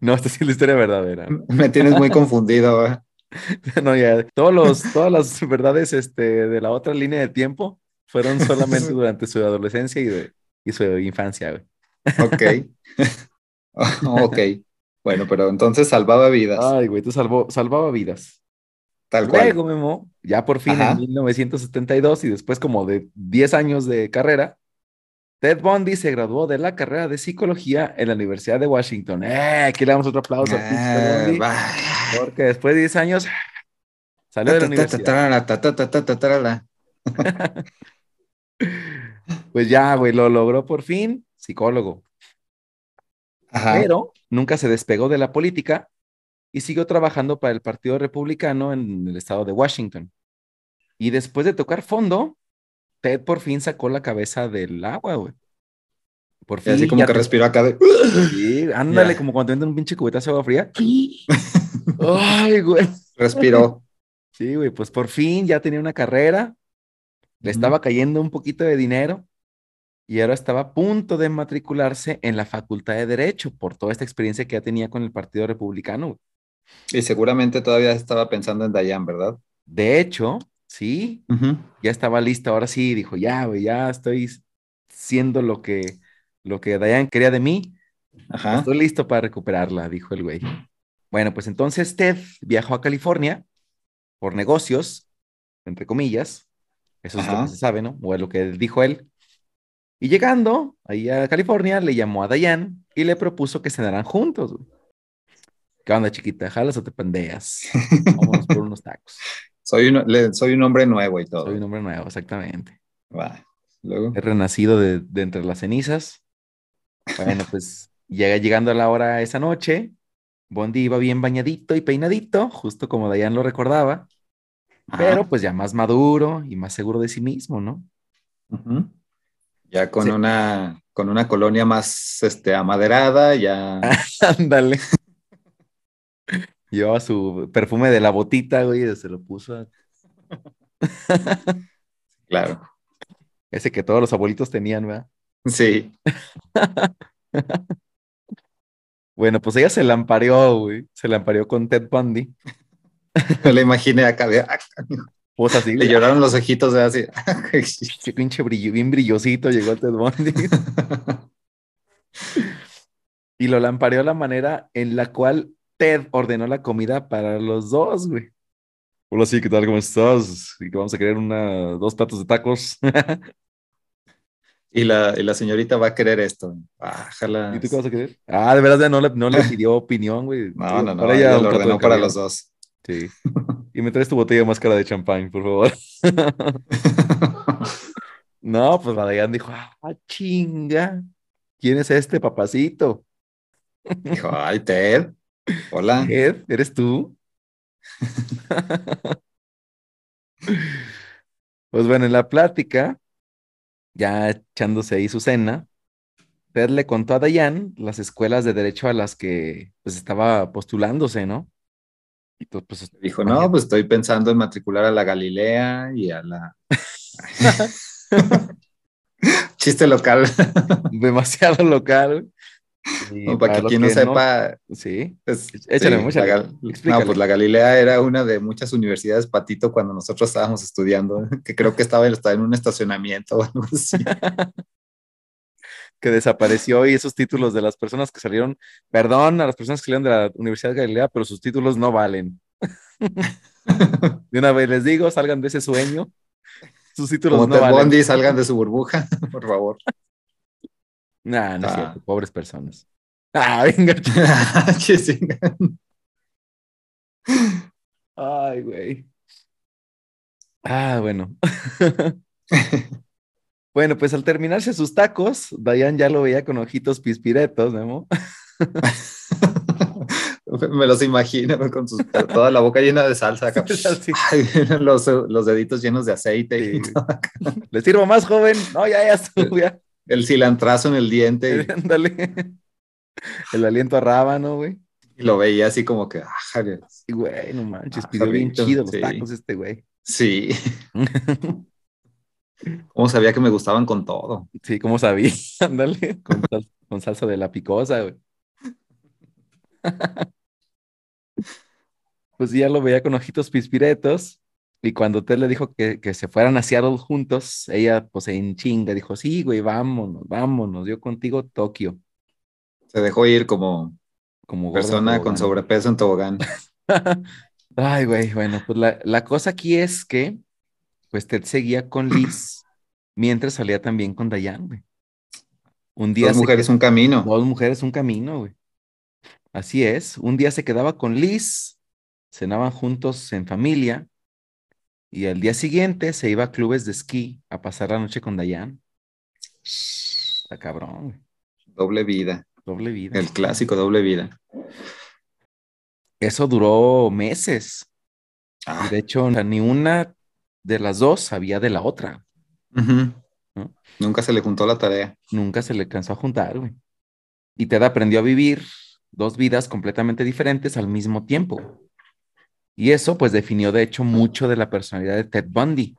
No, esta sí es la historia verdadera. Me tienes muy confundido. ¿eh? *laughs* No, ya, todos los, todas las verdades este, de la otra línea de tiempo fueron solamente *laughs* durante su adolescencia y, de, y su infancia, güey. Ok. ok. Bueno, pero entonces salvaba vidas. Ay, güey, tú salvó, salvaba vidas. tal cual. Luego, Memo, ya por fin Ajá. en 1972 y después como de 10 años de carrera, Ted Bundy se graduó de la carrera de psicología en la Universidad de Washington. Eh, aquí le damos otro aplauso a Ah, Bundy, porque después de 10 años salió de la universidad. Pues ya, güey, lo logró por fin, psicólogo. Ajá. Pero nunca se despegó de la política y siguió trabajando para el Partido Republicano en el estado de Washington. Y después de tocar fondo, Ted por fin sacó la cabeza del agua, güey. Por Y fin. así como que te- respiró acá de. Sí, ándale, como cuando te un pinche cubetazo de agua fría. Ay, güey. Respiró. Sí, güey, pues por fin ya tenía una carrera, le estaba cayendo un poquito de dinero y ahora estaba a punto de matricularse en la Facultad de Derecho por toda esta experiencia que ya tenía con el Partido Republicano. Y seguramente todavía estaba pensando en Dayan, ¿verdad? De hecho, sí, ya estaba lista, ahora sí, dijo, ya, güey, ya estoy siendo lo que, lo que Diane quería de mí, Ajá. estoy listo para recuperarla, dijo el güey. Bueno, pues entonces Ted viajó a California por negocios, entre comillas, eso es lo que se sabe, ¿no? O es lo que dijo él. Y llegando ahí a California, le llamó a Diane y le propuso que cenaran juntos. güey. ¿Qué onda, chiquita? ¿Jalas o te pandeas? *laughs* Vámonos por unos tacos. Soy un, le- soy un hombre nuevo y todo. Soy un hombre nuevo, exactamente. Va. Luego. He renacido de, de entre las cenizas. Bueno, pues llega llegando a la hora esa noche. Bondi iba bien bañadito y peinadito, justo como Diane lo recordaba, Ajá. pero pues ya más maduro y más seguro de sí mismo, ¿no? Ujú. Ya con Sí. una con una colonia más este, amaderada, ya. *laughs* Ándale. Llevaba su perfume de la botita, güey, se lo puso a- *laughs* Claro. ese que todos los abuelitos tenían, ¿verdad? Sí. *laughs* Bueno, pues ella se lampareó, güey. Se lampareó con Ted Bundy. Me la imaginé acá de. Pues así, Le lloraron los ojitos de así. Qué pinche brillo, bien brillosito llegó Ted Bundy. *laughs* y lo lampareó la manera en la cual Ted ordenó la comida para los dos, güey. Hola, sí, ¿qué tal? ¿Cómo estás? Y que vamos a querer una, dos platos de tacos. *laughs* y, la, y la señorita va a querer esto. Bájala. ¿Y tú qué vas a querer? Ah, de verdad ya no le, no le pidió opinión, güey. No, no, no. Ella ella lo ordenó para los dos. Sí. Y me traes tu botella más cara de champán, por favor. *laughs* No, pues Diane dijo, ah, chinga. ¿Quién es este papacito? Dijo, ay, Ted. Hola. Ed, ¿eres tú? Pues bueno, en la plática, ya echándose ahí su cena, Ted le contó a Dayan las escuelas de derecho a las que pues estaba postulándose, ¿no? Y tú, pues, dijo, no, pues estoy pensando en matricular a la Galilea y a la... *laughs* Chiste local. *laughs* Demasiado local. para, que quien no sepa, sí, pues, échale mucha. no, pues la Galilea era una de muchas universidades patito cuando nosotros estábamos estudiando, que creo que estaba, estaba en un estacionamiento o algo así. *laughs* que desapareció y esos títulos de las personas que salieron, perdón a las personas que salieron de la Universidad de Galilea, pero sus títulos no valen. *laughs* de una vez les digo, salgan de ese sueño. Sus títulos no valen. Bondi, salgan de su burbuja, *laughs* por favor. Nah, no es ah. cierto, pobres personas. Ah, *laughs* venga. Ay, güey. Ah, bueno. Bueno, pues al terminarse sus tacos, Dayan ya lo veía con ojitos pispiretos, ¿no? *laughs* Me los imagino con toda la boca llena de salsa. *laughs* los, los, deditos llenos de aceite. *laughs* ¿Le sirvo más, joven? No, ya, ya, ya. El cilantrazo en el diente. Ándale. El aliento a rábano, güey. Y lo veía así como que, ah, güey, no manches, pidió bien chido los tacos este güey. Sí. ¿Cómo sabía que me gustaban con todo? Sí, ¿cómo sabía? *laughs* Ándale, con, salsa de la picosa, güey. *laughs* pues ya lo veía con ojitos pispiretos y cuando Ted le dijo que, que, se fueran a Seattle juntos, ella pues en chinga dijo, sí, güey, vámonos, vámonos, yo contigo Tokio. Se dejó ir como, como persona con sobrepeso en tobogán. *laughs* Ay, güey, bueno, pues la, la, cosa aquí es que pues Ted seguía con Liz mientras salía también con Dayan, güey. Un día dos mujeres, un camino. Dos mujeres, un camino, güey. Así es. Un día se quedaba con Liz, cenaban juntos en familia y al día siguiente se iba a clubes de esquí a pasar la noche con Dayan. Está cabrón. Doble vida. Doble vida. El clásico doble vida. Eso duró meses. Ah. de hecho, ni una de las dos sabía de la otra. Nunca se le juntó la tarea. Nunca se le cansó a juntar, güey. Y Ted aprendió a vivir dos vidas completamente diferentes al mismo tiempo. Y eso pues definió de hecho mucho de la personalidad de Ted Bundy.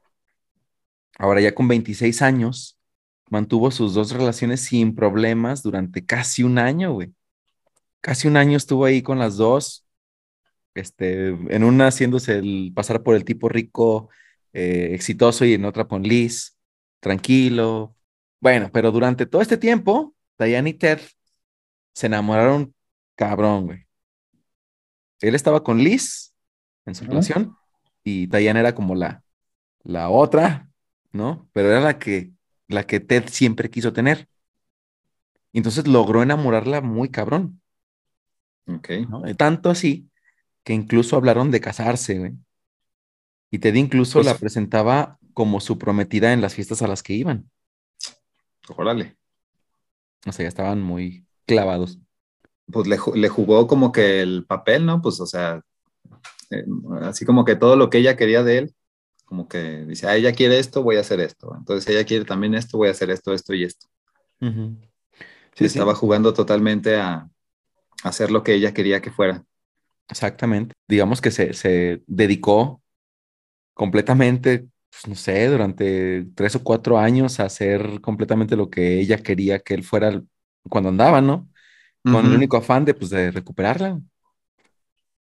Ahora ya con 26 años, mantuvo sus dos relaciones sin problemas durante casi un año, güey. Casi un año estuvo ahí con las dos, este, en una haciéndose el pasar por el tipo rico, eh, exitoso y en otra con Liz, tranquilo. Bueno, pero durante todo este tiempo, Diane y Ted se enamoraron cabrón, güey. Él estaba con Liz en su relación y Diane era como la, la otra, ¿no? Pero era la que, la que Ted siempre quiso tener. entonces logró enamorarla muy cabrón. Ok. Tanto así que incluso hablaron de casarse, güey. Y Ted incluso la pues presentaba como su prometida en las fiestas a las que iban. Órale. O sea, ya estaban muy clavados. Pues le, le, jugó como que el papel, ¿no? Pues, o sea, eh, así como que todo lo que ella quería de él, como que dice, ah, ella quiere esto, voy a hacer esto. Entonces ella quiere también esto, voy a hacer esto, esto y esto. sí, estaba jugando totalmente a, hacer lo que ella quería que fuera. Exactamente. Digamos que se, se dedicó completamente, pues, no sé, durante tres o cuatro años a hacer completamente lo que ella quería que él fuera cuando andaba, ¿no? Con el único afán de, pues, de recuperarla.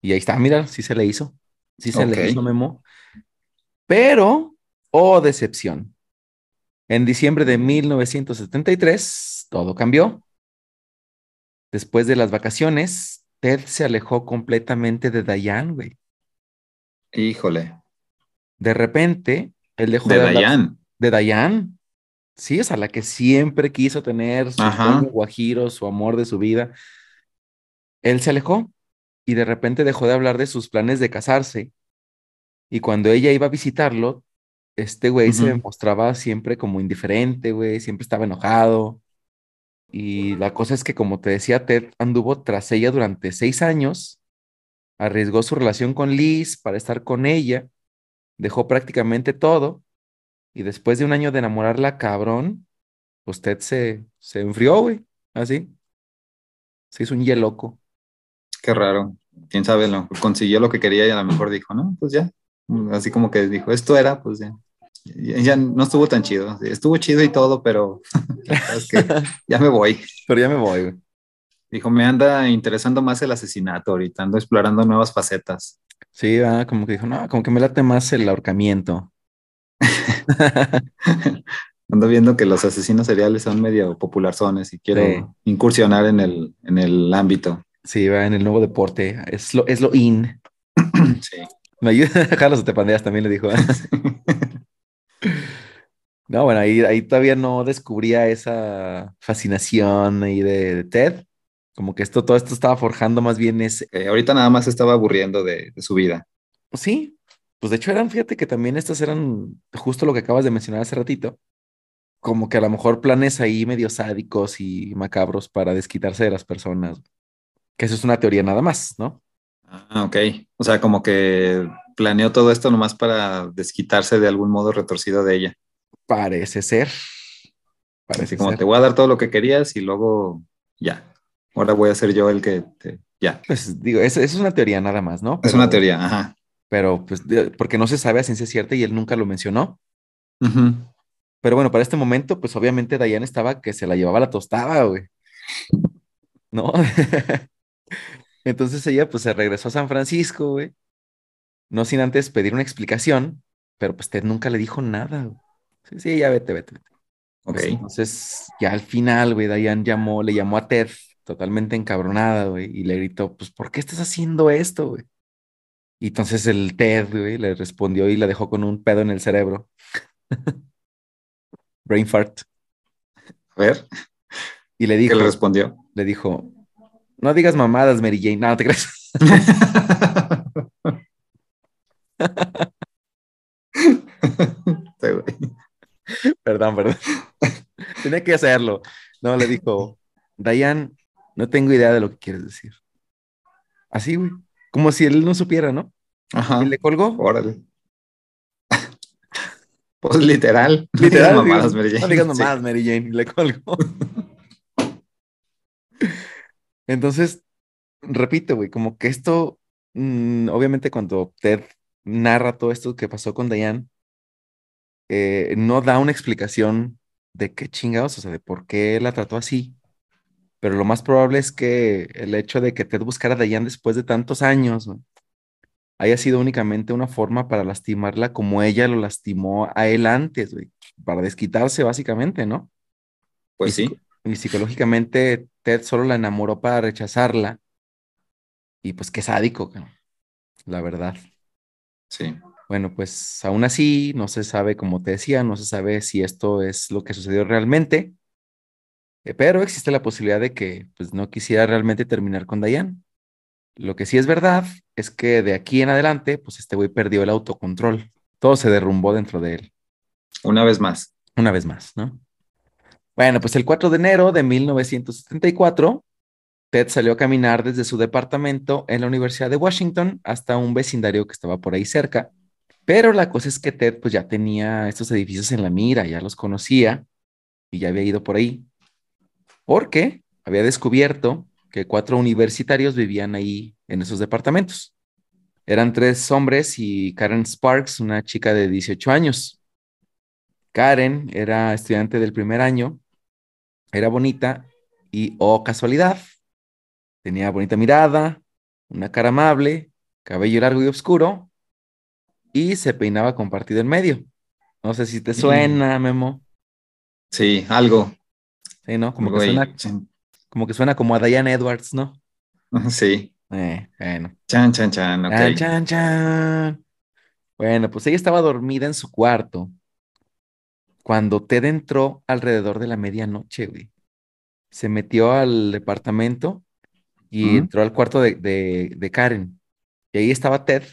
Y ahí está, mira, sí se le hizo. Sí se le hizo Memo. Pero, oh decepción. En diciembre de 1973, todo cambió. Después de las vacaciones, Ted se alejó completamente de Diane, güey. Híjole. De repente, él dejó de, de Diane. De Diane. Sí, o sea, la que siempre quiso tener su guajiro, su amor de su vida. Él se alejó y de repente dejó de hablar de sus planes de casarse. Y cuando ella iba a visitarlo, este güey se mostraba siempre como indiferente, güey, siempre estaba enojado. Y la cosa es que, como te decía, Ted anduvo tras ella durante seis años, arriesgó su relación con Liz para estar con ella, dejó prácticamente todo, y después de un año de enamorarla, cabrón, pues Ted se, se enfrió, güey, así. Se hizo un loco. Qué raro. Quién sabe, lo, consiguió lo que quería y a lo mejor dijo, no, pues ya. Así como que dijo, esto era, pues ya ya no estuvo tan chido. Estuvo chido y todo, pero *laughs* es que ya me voy. Pero ya me voy. Dijo, me anda interesando más el asesinato ahorita, ando explorando nuevas facetas. Sí, como que dijo, no, como que me late más el ahorcamiento. *laughs* ando viendo que los asesinos seriales son medio popularzones y quiero incursionar en el, en el ámbito. Sí, va en el nuevo deporte. Es lo, es lo in. *clears throat* sí. *clears throat* Me ayuda *laughs* a dejar te pandeas también le dijo. *laughs* No, bueno, ahí, ahí todavía no descubría esa fascinación ahí de, Ted. Como que esto, todo esto estaba forjando más bien ese. ahorita nada más estaba aburriendo de, su vida. Sí, pues de hecho eran, fíjate que también estas eran justo lo que acabas de mencionar hace ratito. Como que a lo mejor planes ahí medio sádicos y macabros para desquitarse de las personas. Que eso es una teoría nada más, ¿no? Ah, ok. O sea, como que planeó todo esto nomás para desquitarse de algún modo retorcido de ella. Parece ser. Parece como te voy a dar todo lo que querías y luego ya. Ahora voy a ser yo el que te. Ya. Pues digo, eso, es una teoría nada más, ¿no? es una teoría, ajá. Pero pues, porque no se sabe a ciencia cierta y él nunca lo mencionó. Pero bueno, para este momento, pues obviamente Diane estaba que se la llevaba la tostada, güey. ¿No? *laughs* Entonces ella pues se regresó a San Francisco, güey no sin antes pedir una explicación, pero pues Ted nunca le dijo nada. Sí, sí, ya vete, vete, vete. Pues, ok. entonces, ya al final, güey, Diane llamó, le llamó a Ted totalmente encabronada, güey, y le gritó, pues, ¿por qué estás haciendo esto, güey? Y entonces el Ted, güey, le respondió y la dejó con un pedo en el cerebro. *laughs* Brain fart. A ver. Y le dijo. ¿Qué le respondió? Le dijo, no digas mamadas, Mary Jane. No, te crees. *laughs* perdón, perdón. Tenía que hacerlo. No, le dijo, Dayan, no tengo idea de lo que quieres decir. Así, güey. Como si él no supiera, ¿no? Ajá. Y le colgó. Órale. *laughs* Pues literal. Literal. *laughs* No digas mamadas, Mary Jane. No digas mamadas, Mary Jane. Le colgó. Entonces, repito, güey, como que esto, mm, obviamente cuando Ted narra todo esto que pasó con Diane, eh, no da una explicación de qué chingados, o sea, de por qué la trató así. Pero lo más probable es que el hecho de que Ted buscara a Diane después de tantos años haya sido únicamente una forma para lastimarla como ella lo lastimó a él antes, para desquitarse básicamente, ¿no? Pues sí. Y psicológicamente Ted solo la enamoró para rechazarla. Y pues qué sádico, la verdad. Sí. Bueno, pues aún así no se sabe, como te decía, no se sabe si esto es lo que sucedió realmente, pero existe la posibilidad de que pues, no quisiera realmente terminar con Diane. Lo que sí es verdad es que de aquí en adelante, pues este güey perdió el autocontrol. Todo se derrumbó dentro de él. Una vez más. Una vez más, ¿no? Bueno, pues el 4 de enero de 1974, Ted salió a caminar desde su departamento en la Universidad de Washington hasta un vecindario que estaba por ahí cerca. Pero la cosa es que Ted pues ya tenía estos edificios en la mira, ya los conocía y ya había ido por ahí. Porque había descubierto que cuatro universitarios vivían ahí en esos departamentos. Eran tres hombres y Karen Sparks, una chica de 18 años. Karen era estudiante del primer año, era bonita y, oh casualidad, Tenía bonita mirada, una cara amable, cabello largo y oscuro, y se peinaba compartido en medio. No sé si te suena, Memo. Sí, algo. Sí, ¿no? Como, que, suena, como que suena como a Diane Edwards, ¿no? *laughs* Sí. Eh, bueno. Chan, chan, chan, Chan, chan, chan. Bueno, pues ella estaba dormida en su cuarto cuando Ted entró alrededor de la medianoche, güey. Se metió al departamento y entró al cuarto de, Karen. Y ahí estaba Ted,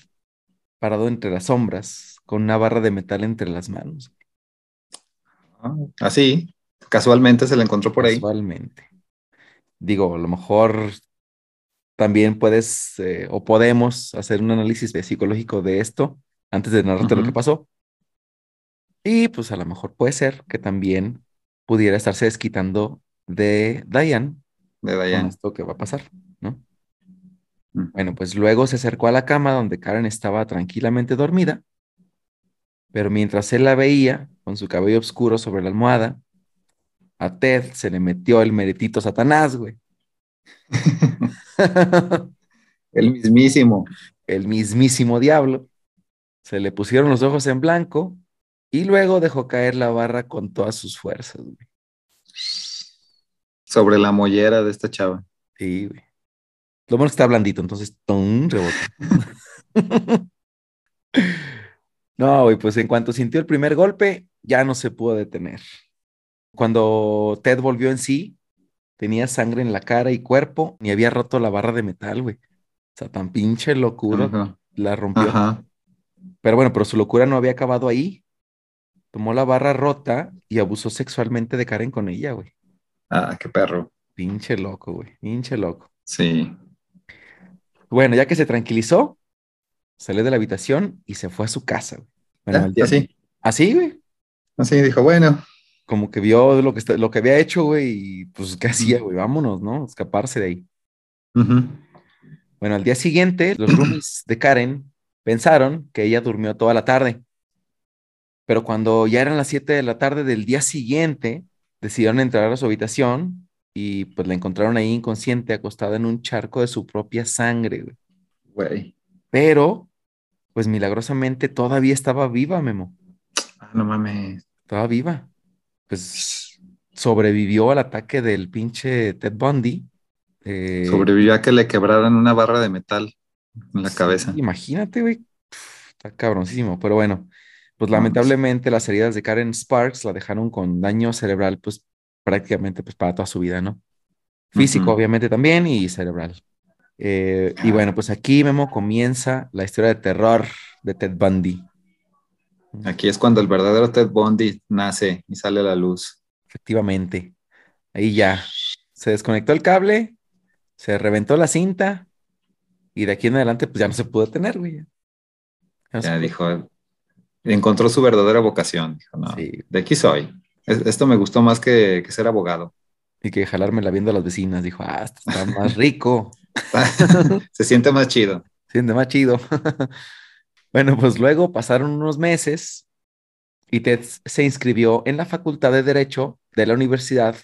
parado entre las sombras, con una barra de metal entre las manos. Ah, así, Casualmente se la encontró por ahí. Casualmente. Digo, a lo mejor también puedes eh, o podemos hacer un análisis psicológico de esto antes de narrarte lo que pasó. Y pues a lo mejor puede ser que también pudiera estarse desquitando de Diane De con Dayan. esto que va a pasar, ¿no? Ujú. Bueno, pues luego se acercó a la cama donde Karen estaba tranquilamente dormida, pero mientras él la veía con su cabello oscuro sobre la almohada, a Ted se le metió el meretito Satanás, güey. *laughs* El mismísimo. el mismísimo diablo. Se le pusieron los ojos en blanco y luego dejó caer la barra con todas sus fuerzas, güey. Sobre la mollera de esta chava. Sí, güey. Lo bueno es que está blandito, entonces ¡tum! rebota. *laughs* No, güey, pues en cuanto sintió el primer golpe, ya no se pudo detener. Cuando Ted volvió en sí, tenía sangre en la cara y cuerpo, ni había roto la barra de metal, güey. O sea, tan pinche locura Ajá. la rompió. Ajá. Pero bueno, pero su locura no había acabado ahí. Tomó la barra rota y abusó sexualmente de Karen con ella, güey. Ah, qué perro. Pinche loco, güey. Pinche loco. Sí. Bueno, ya que se tranquilizó, salió de la habitación y se fue a su casa, güey. Bueno, día- así. Así, güey. Así dijo, bueno, Como que vio lo que, está- lo que había hecho, güey, y pues, ¿qué hacía, güey? Vámonos, ¿no? Escaparse de ahí. Bueno, al día siguiente, los roomies de Karen pensaron que ella durmió toda la tarde. Pero cuando ya eran las 7 de la tarde del día siguiente, decidieron entrar a su habitación y pues la encontraron ahí inconsciente, acostada en un charco de su propia sangre, güey. güey. Pero, pues milagrosamente todavía estaba viva, Memo. Ah, no mames. Estaba viva. Pues sobrevivió al ataque del pinche Ted Bundy. Eh, Sobrevivió a que le quebraran una barra de metal en la Sí, cabeza. Imagínate, güey. Está cabroncísimo, pero bueno, pues No, lamentablemente las heridas de Karen Sparks la dejaron con daño cerebral, pues prácticamente pues para toda su vida, ¿no? Físico, Ujú. obviamente también, y cerebral. Eh, y bueno, pues aquí, Memo, comienza la historia de terror de Ted Bundy. Aquí es cuando el verdadero Ted Bundy nace y sale a la luz. Efectivamente. Ahí ya. Se desconectó el cable, se reventó la cinta, y de aquí en adelante, pues ya no se pudo detener, güey. Ya no se Ya dijo, encontró su verdadera vocación. Dijo, no, Sí. de aquí soy. Es- Esto me gustó más que, que ser abogado. Y que jalármela viendo a las vecinas. Dijo, ah, esto está más rico. *laughs* Se siente más chido. Siente más chido. *laughs* bueno, pues luego pasaron unos meses y Ted se inscribió en la Facultad de Derecho de la Universidad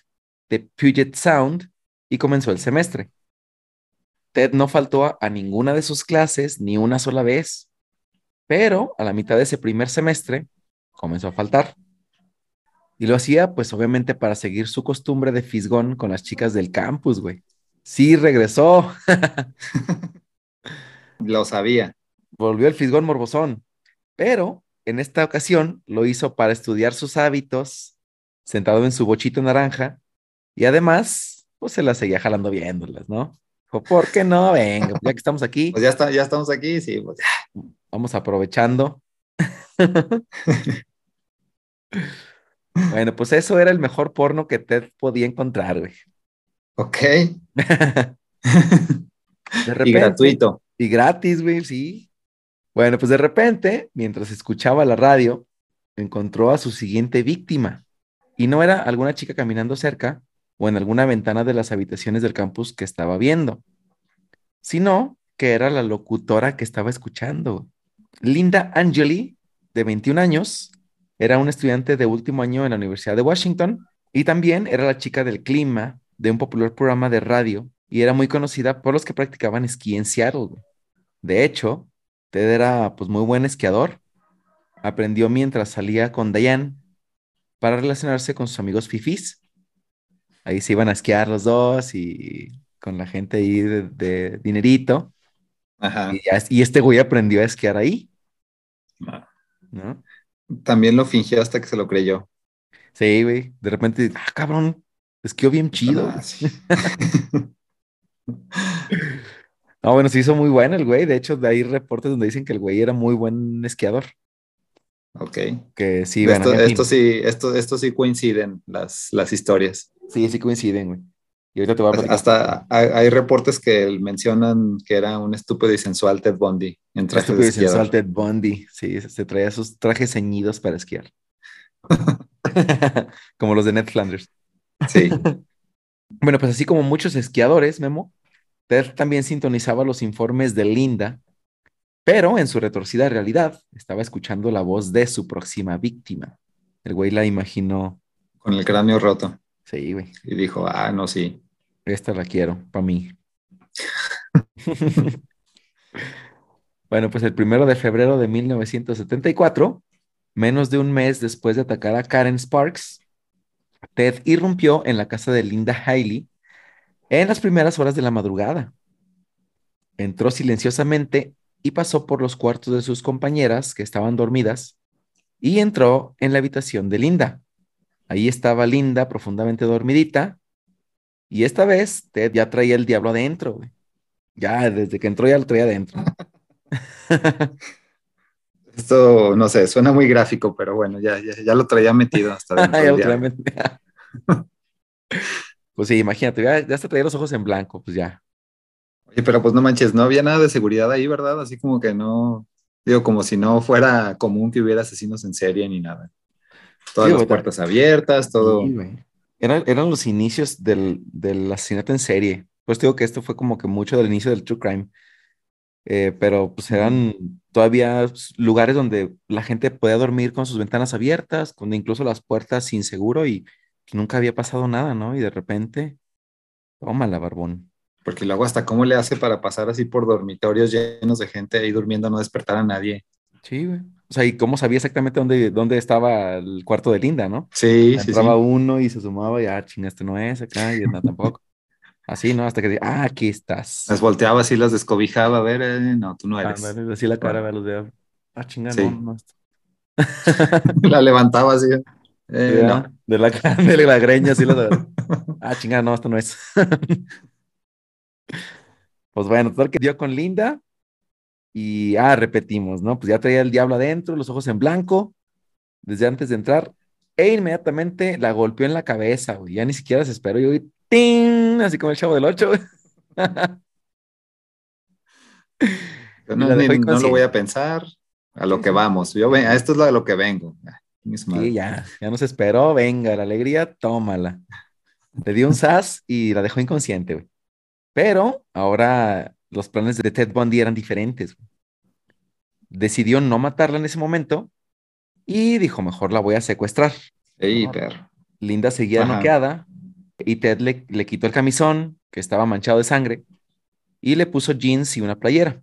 de Puget Sound y comenzó el semestre. Ted no faltó a, ninguna de sus clases ni una sola vez, pero a la mitad de ese primer semestre comenzó a faltar. Y lo hacía, pues obviamente para seguir su costumbre de fisgón con las chicas del campus, güey. Sí, regresó. *laughs* Lo sabía. Volvió el fisgón morbosón, pero en esta ocasión lo hizo para estudiar sus hábitos, sentado en su bochito naranja, y además, pues se las seguía jalando viéndolas, ¿no? Dijo, ¿por qué no? Venga, pues, ya que estamos aquí, Pues ya, está, ya estamos aquí, sí. pues, vamos aprovechando. *laughs* Bueno, pues eso era el mejor porno que Ted podía encontrar, güey. ok. *laughs* De y gratuito. Y gratis, güey, sí. Bueno, pues de repente, mientras escuchaba la radio, encontró a su siguiente víctima. Y no era alguna chica caminando cerca o en alguna ventana de las habitaciones del campus que estaba viendo, sino que era la locutora que estaba escuchando. Linda Angeli, de 21 años, era una estudiante de último año en la Universidad de Washington y también era la chica del clima de un popular programa de radio y era muy conocida por los que practicaban esquí en Seattle. De hecho, Ted era pues muy buen esquiador. Aprendió mientras salía con Diane para relacionarse con sus amigos fifís. Ahí se iban a esquiar los dos y con la gente ahí de, de dinerito. Ajá. Y este güey aprendió a esquiar ahí, ¿no? También lo fingió hasta que se lo creyó. Sí, güey. De repente, ah, cabrón, esquió bien chido. Ah, sí. *laughs* No, bueno, se hizo muy bueno el güey. De hecho, de ahí reportes donde dicen que el güey era muy buen esquiador. Ok. Que sí, bueno, esto, esto sí, esto, esto sí coinciden las, las historias. Sí, sí coinciden, güey. Y ahorita te voy a. Hasta hay, hay reportes que mencionan que era un estúpido y sensual Ted Bundy en traje Estúpido de y sensual. Ted Bundy. Sí, se traía sus trajes ceñidos para esquiar. *laughs* *laughs* como los de Ned Flanders. Sí. *laughs* Bueno, pues así como muchos esquiadores, Memo, Ted también sintonizaba los informes de Linda, pero en su retorcida realidad estaba escuchando la voz de su próxima víctima. El güey la imaginó. Con el cráneo roto. Sí, güey. Y dijo, ah, no, sí. Esta la quiero, para mí. *laughs* bueno, pues el primero de febrero de 1974, menos de un mes después de atacar a Karen Sparks, Ted irrumpió en la casa de Linda Haley en las primeras horas de la madrugada. Entró silenciosamente y pasó por los cuartos de sus compañeras que estaban dormidas y entró en la habitación de Linda. Ahí estaba Linda profundamente dormidita y esta vez Ted ya traía el diablo adentro. güey. Ya desde que entró ya lo traía adentro. *laughs* Esto, no sé, suena muy gráfico, pero bueno, ya, ya, ya lo traía metido hasta *laughs* dentro Ya del lo traía diablo. metido. *laughs* Pues sí, imagínate, ya, ya hasta traía los ojos en blanco, pues ya. Oye, pero pues no manches, no había nada de seguridad ahí, ¿verdad? Así como que no, digo, como si no fuera común que hubiera asesinos en serie ni nada. Todas Sí, las puertas abiertas, todo. Sí. Eran, eran los inicios del, del asesinato en serie. Pues digo que esto fue como que mucho del inicio del true crime. Eh, pero pues eran todavía lugares donde la gente podía dormir con sus ventanas abiertas, con incluso las puertas sin seguro y nunca había pasado nada, ¿no? Y de repente, tómala, barbón. Porque luego hasta cómo le hace para pasar así por dormitorios llenos de gente ahí durmiendo, no despertar a nadie. Sí, güey. O sea, y cómo sabía exactamente dónde, dónde estaba el cuarto de Linda, ¿no? Sí, sí, sí. Entraba uno y se sumaba y, ah, chinga, este no es acá y no tampoco. Así, ¿no? Hasta que, ah, aquí estás. Las volteaba así, las descobijaba, a ver, eh, no, tú no eres. Así la cara, a los de, ah, chinga, Sí. no, *laughs* *laughs* La levantaba así. Eh, no. De la de la greña, así la de, *laughs* ah, chinga, no, esto no es. *laughs* Pues bueno, total que dio con Linda y, ah, repetimos, ¿no? Pues ya traía el diablo adentro, los ojos en blanco, desde antes de entrar, e inmediatamente la golpeó en la cabeza, güey. Ya ni siquiera se esperó, yo, vi, ¡ting! Así como el chavo del ocho, güey. Yo *laughs* Y no, ni- lo voy a pensar, a lo Sí, que sí. vamos. Yo a esto es lo de lo que vengo. Sí, ya, ya no se esperó, venga, la alegría, tómala. Le dio un sas y la dejó inconsciente, güey. Pero ahora los planes de Ted Bundy eran diferentes. güey. Decidió no matarla en ese momento y dijo, mejor la voy a secuestrar. Ey, No. perro. Linda seguía Ajá. noqueada y Ted le, le quitó el camisón, que estaba manchado de sangre, y le puso jeans y una playera.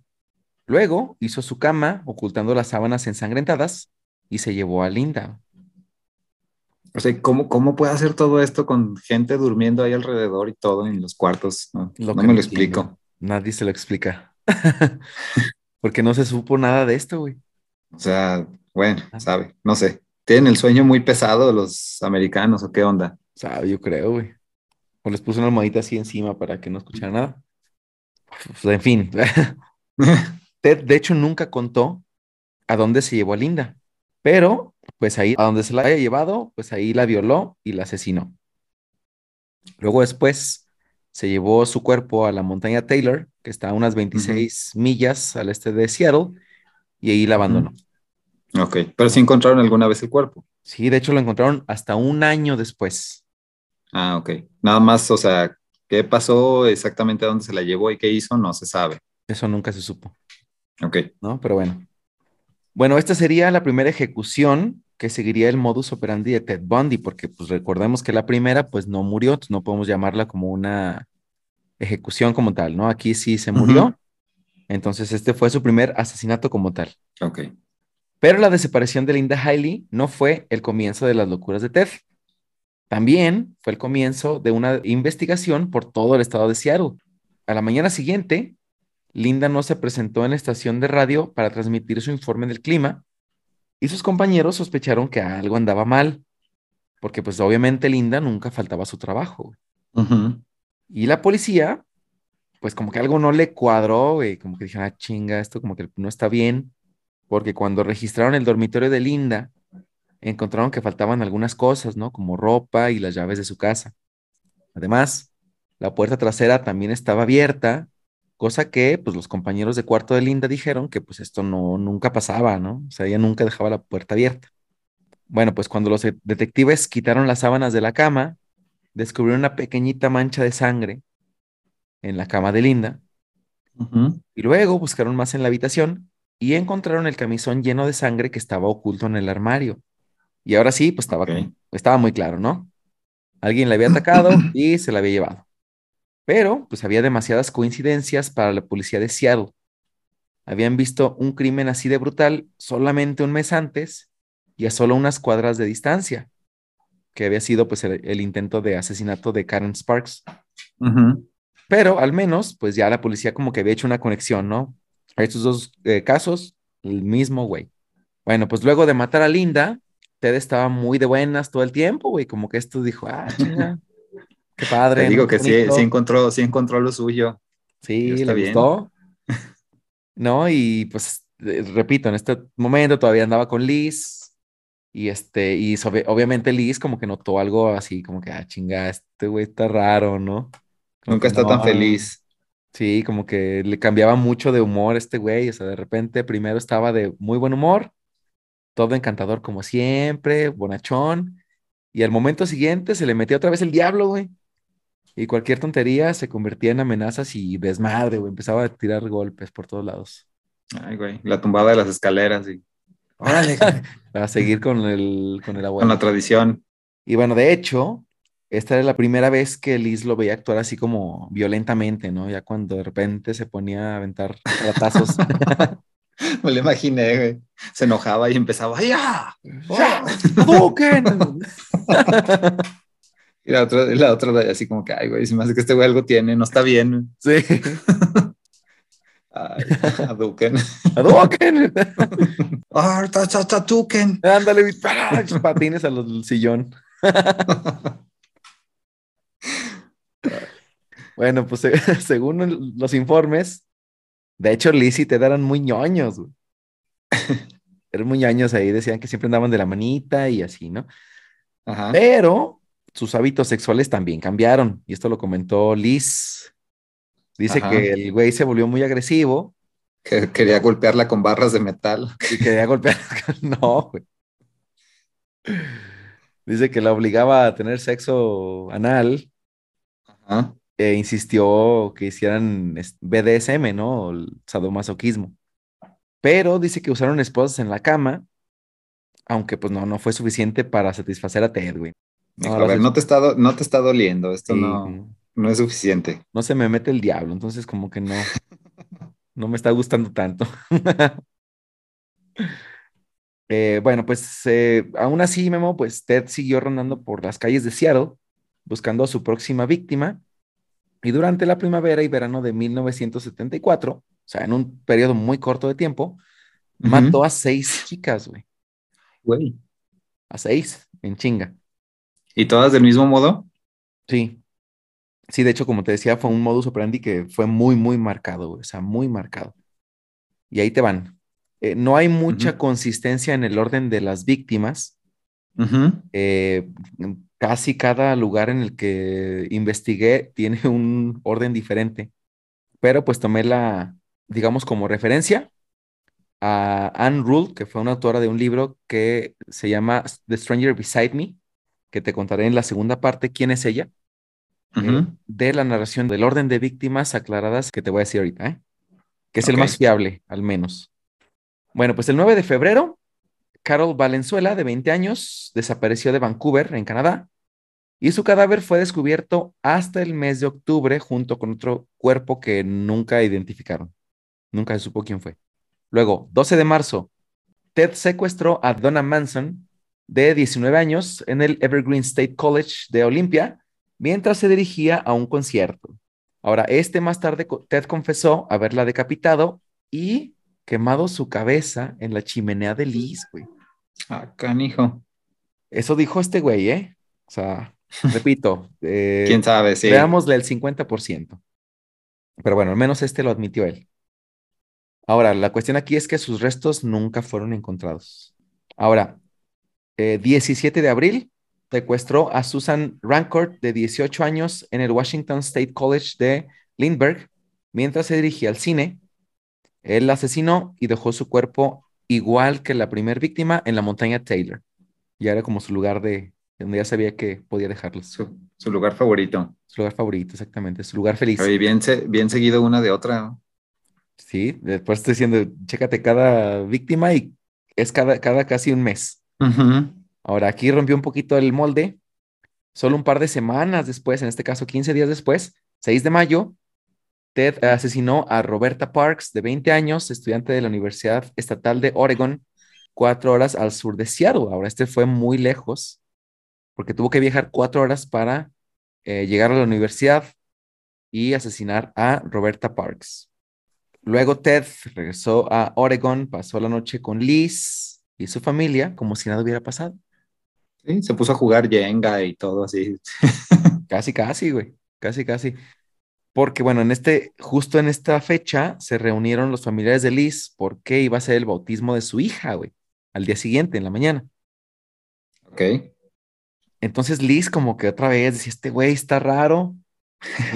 Luego hizo su cama ocultando las sábanas ensangrentadas y se llevó a Linda. O sea, ¿cómo, ¿cómo puede hacer todo esto con gente durmiendo ahí alrededor y todo en los cuartos? No, Lo no que me lo explico. entiendo. Nadie se lo explica. *laughs* Porque no se supo nada de esto, güey. O sea, bueno, Ah. sabe, no sé. ¿Tienen el sueño muy pesado los americanos o qué onda? Sabe, yo creo, güey. O les puso una almohadita así encima para que no escuchara nada. Pues, en fin. *laughs* *laughs* Ted, de hecho, nunca contó a dónde se llevó a Linda. Pero, pues ahí, a donde se la haya llevado, pues ahí la violó y la asesinó. Luego después se llevó su cuerpo a la montaña Taylor, que está a unas 26 millas al este de Seattle, y ahí la abandonó. Ok, pero sí encontraron alguna vez el cuerpo. Sí, de hecho lo encontraron hasta un año después. Ah, ok. Nada más, o sea, ¿qué pasó exactamente a dónde se la llevó y qué hizo? No se sabe. Eso nunca se supo, Ok. ¿no? Pero bueno. Bueno, esta sería la primera ejecución que seguiría el modus operandi de Ted Bundy, porque pues recordemos que la primera pues no murió, no podemos llamarla como una ejecución como tal, ¿no? Aquí sí se murió, entonces este fue su primer asesinato como tal. Ok. Pero la desaparición de Linda Haley no fue el comienzo de las locuras de Ted. También fue el comienzo de una investigación por todo el estado de Seattle. A la mañana siguiente, Linda no se presentó en la estación de radio para transmitir su informe del clima y sus compañeros sospecharon que algo andaba mal, porque pues obviamente Linda nunca faltaba a su trabajo. Y la policía, pues como que algo no le cuadró, güey, como que dijeron, ah, chinga, esto como que no está bien. porque cuando registraron el dormitorio de Linda, encontraron que faltaban algunas cosas, ¿no? Como ropa y las llaves de su casa. Además, la puerta trasera también estaba abierta, cosa que pues los compañeros de cuarto de Linda dijeron que pues esto no nunca pasaba, ¿no? O sea, ella nunca dejaba la puerta abierta. Bueno, pues cuando los detectives quitaron las sábanas de la cama, descubrieron una pequeñita mancha de sangre en la cama de Linda. Y luego buscaron más en la habitación y encontraron el camisón lleno de sangre que estaba oculto en el armario. Y ahora sí, pues estaba, estaba muy claro, ¿no? Alguien le había atacado *clears throat* y se la había llevado. Pero, pues había demasiadas coincidencias para la policía de Seattle. Habían visto un crimen así de brutal solamente un mes antes y a solo unas cuadras de distancia, que había sido pues el, intento de asesinato de Karen Sparks. Pero al menos, pues ya la policía como que había hecho una conexión, ¿no? A estos dos eh, casos, el mismo güey. Bueno, pues luego de matar a Linda, Ted estaba muy de buenas todo el tiempo, güey, como que esto dijo, ah, chinga, *laughs* qué padre. Te digo que sí, sí, encontró, sí encontró lo suyo. Sí, le gustó. *laughs* ¿No? Y pues, eh, repito, en este momento todavía andaba con Liz, y este, y obviamente Liz como que notó algo así, como que, ah, chinga, este güey está raro, ¿no? Nunca está tan feliz. Sí, como que le cambiaba mucho de humor este güey, o sea, de repente primero estaba de muy buen humor todo encantador como siempre, bonachón, y al momento siguiente se le metió otra vez el diablo, güey. Y cualquier tontería se convertía en amenazas y desmadre, güey. Empezaba a tirar golpes por todos lados. Ay, güey, la tumbada de las escaleras y... Órale. *laughs* a seguir con el, con el abuelo. Con la tradición. Y bueno, de hecho, esta era la primera vez que Liz lo veía actuar así como violentamente, ¿no? Ya cuando de repente se ponía a aventar ratazos. *laughs* *laughs* Me lo imaginé, güey. Se enojaba y empezaba, ¡ya! Y la otra, la otra así como que, ay, güey, se me hace que este güey algo tiene, no está bien. Sí. *laughs* Ay, aduken. Aduken. Aduken. *laughs* Ándale, patines a los sillón. *laughs* bueno, pues según los informes, de hecho, Liz y Ted eran muy ñoños, eran muy ñoños ahí, decían que siempre andaban de la manita y así, ¿no? Ajá. Pero sus hábitos sexuales también cambiaron, y esto lo comentó Liz. Dice que el güey se volvió muy agresivo. Que quería golpearla con barras de metal. Y quería golpearla. *laughs* no, güey. Dice que la obligaba a tener sexo anal. Ajá e insistió que hicieran BDSM, ¿no? El sadomasoquismo. Pero dice que usaron esposas en la cama, aunque pues no, no fue suficiente para satisfacer a Ted, güey. No, a ver, no te, está no te está doliendo, esto no, no es suficiente. No se me mete el diablo, entonces como que no, no me está gustando tanto. *laughs* Eh, bueno, pues eh, aún así, Memo, pues Ted siguió rondando por las calles de Seattle, buscando a su próxima víctima, y durante la primavera y verano de 1974, o sea, en un periodo muy corto de tiempo, mató a seis chicas, güey. Güey. A seis, en chinga. ¿Y todas del mismo modo? Sí. Sí, de hecho, como te decía, fue un modus operandi que fue muy, muy marcado. O sea, muy marcado. Y ahí te van. Eh, no hay mucha consistencia en el orden de las víctimas. eh, casi cada lugar en el que investigué tiene un orden diferente, pero pues tomé la, digamos, como referencia a Anne Rule, que fue una autora de un libro que se llama The Stranger Beside Me, que te contaré en la segunda parte quién es ella, eh, de la narración del orden de víctimas aclaradas que te voy a decir ahorita, ¿eh? que es el más fiable, al menos. Bueno, pues el 9 de febrero Carol Valenzuela, de 20 años, desapareció de Vancouver, en Canadá, y su cadáver fue descubierto hasta el mes de octubre junto con otro cuerpo que nunca identificaron. Nunca se supo quién fue. Luego, 12 de marzo, Ted secuestró a Donna Manson, de 19 años, en el Evergreen State College de Olympia, mientras se dirigía a un concierto. Ahora, este más tarde, Ted confesó haberla decapitado y quemado su cabeza en la chimenea de Liz, güey. Ah, canijo. Eso dijo este güey, ¿eh? O sea, *laughs* repito. Eh, ¿Quién sabe? Sí. Veámosle el 50%. Pero bueno, al menos este lo admitió él. Ahora, la cuestión aquí es que sus restos nunca fueron encontrados. Ahora, 17 eh, de abril, secuestró a Susan Rancourt, de 18 años, en el Washington State College de Lindbergh, mientras se dirigía al cine. Él la asesinó y dejó su cuerpo igual que la primera víctima en la montaña Taylor. Ya era como su lugar de, donde ya sabía que podía dejarlos. Su, lugar favorito. Su lugar favorito, exactamente. Su lugar feliz. Bien, bien seguido una de otra. Sí, después estoy diciendo, chécate cada víctima y es cada, cada casi un mes. Ahora, aquí rompió un poquito el molde. Solo un par de semanas después, en este caso 15 días después, 6 de mayo, Ted asesinó a Roberta Parks, de 20 años, estudiante de la Universidad Estatal de Oregon, cuatro horas al sur de Seattle. Ahora, este fue muy lejos, porque tuvo que viajar cuatro horas para eh, llegar a la universidad y asesinar a Roberta Parks. Luego Ted regresó a Oregon, pasó la noche con Liz y su familia como si nada hubiera pasado. Sí, se puso a jugar Jenga y todo así. *laughs* casi, casi, güey. Casi, casi. Porque, bueno, en este, justo en esta fecha se reunieron los familiares de Liz porque iba a ser el bautismo de su hija, güey, al día siguiente, en la mañana. Ok. Entonces Liz como que otra vez decía, este güey está raro,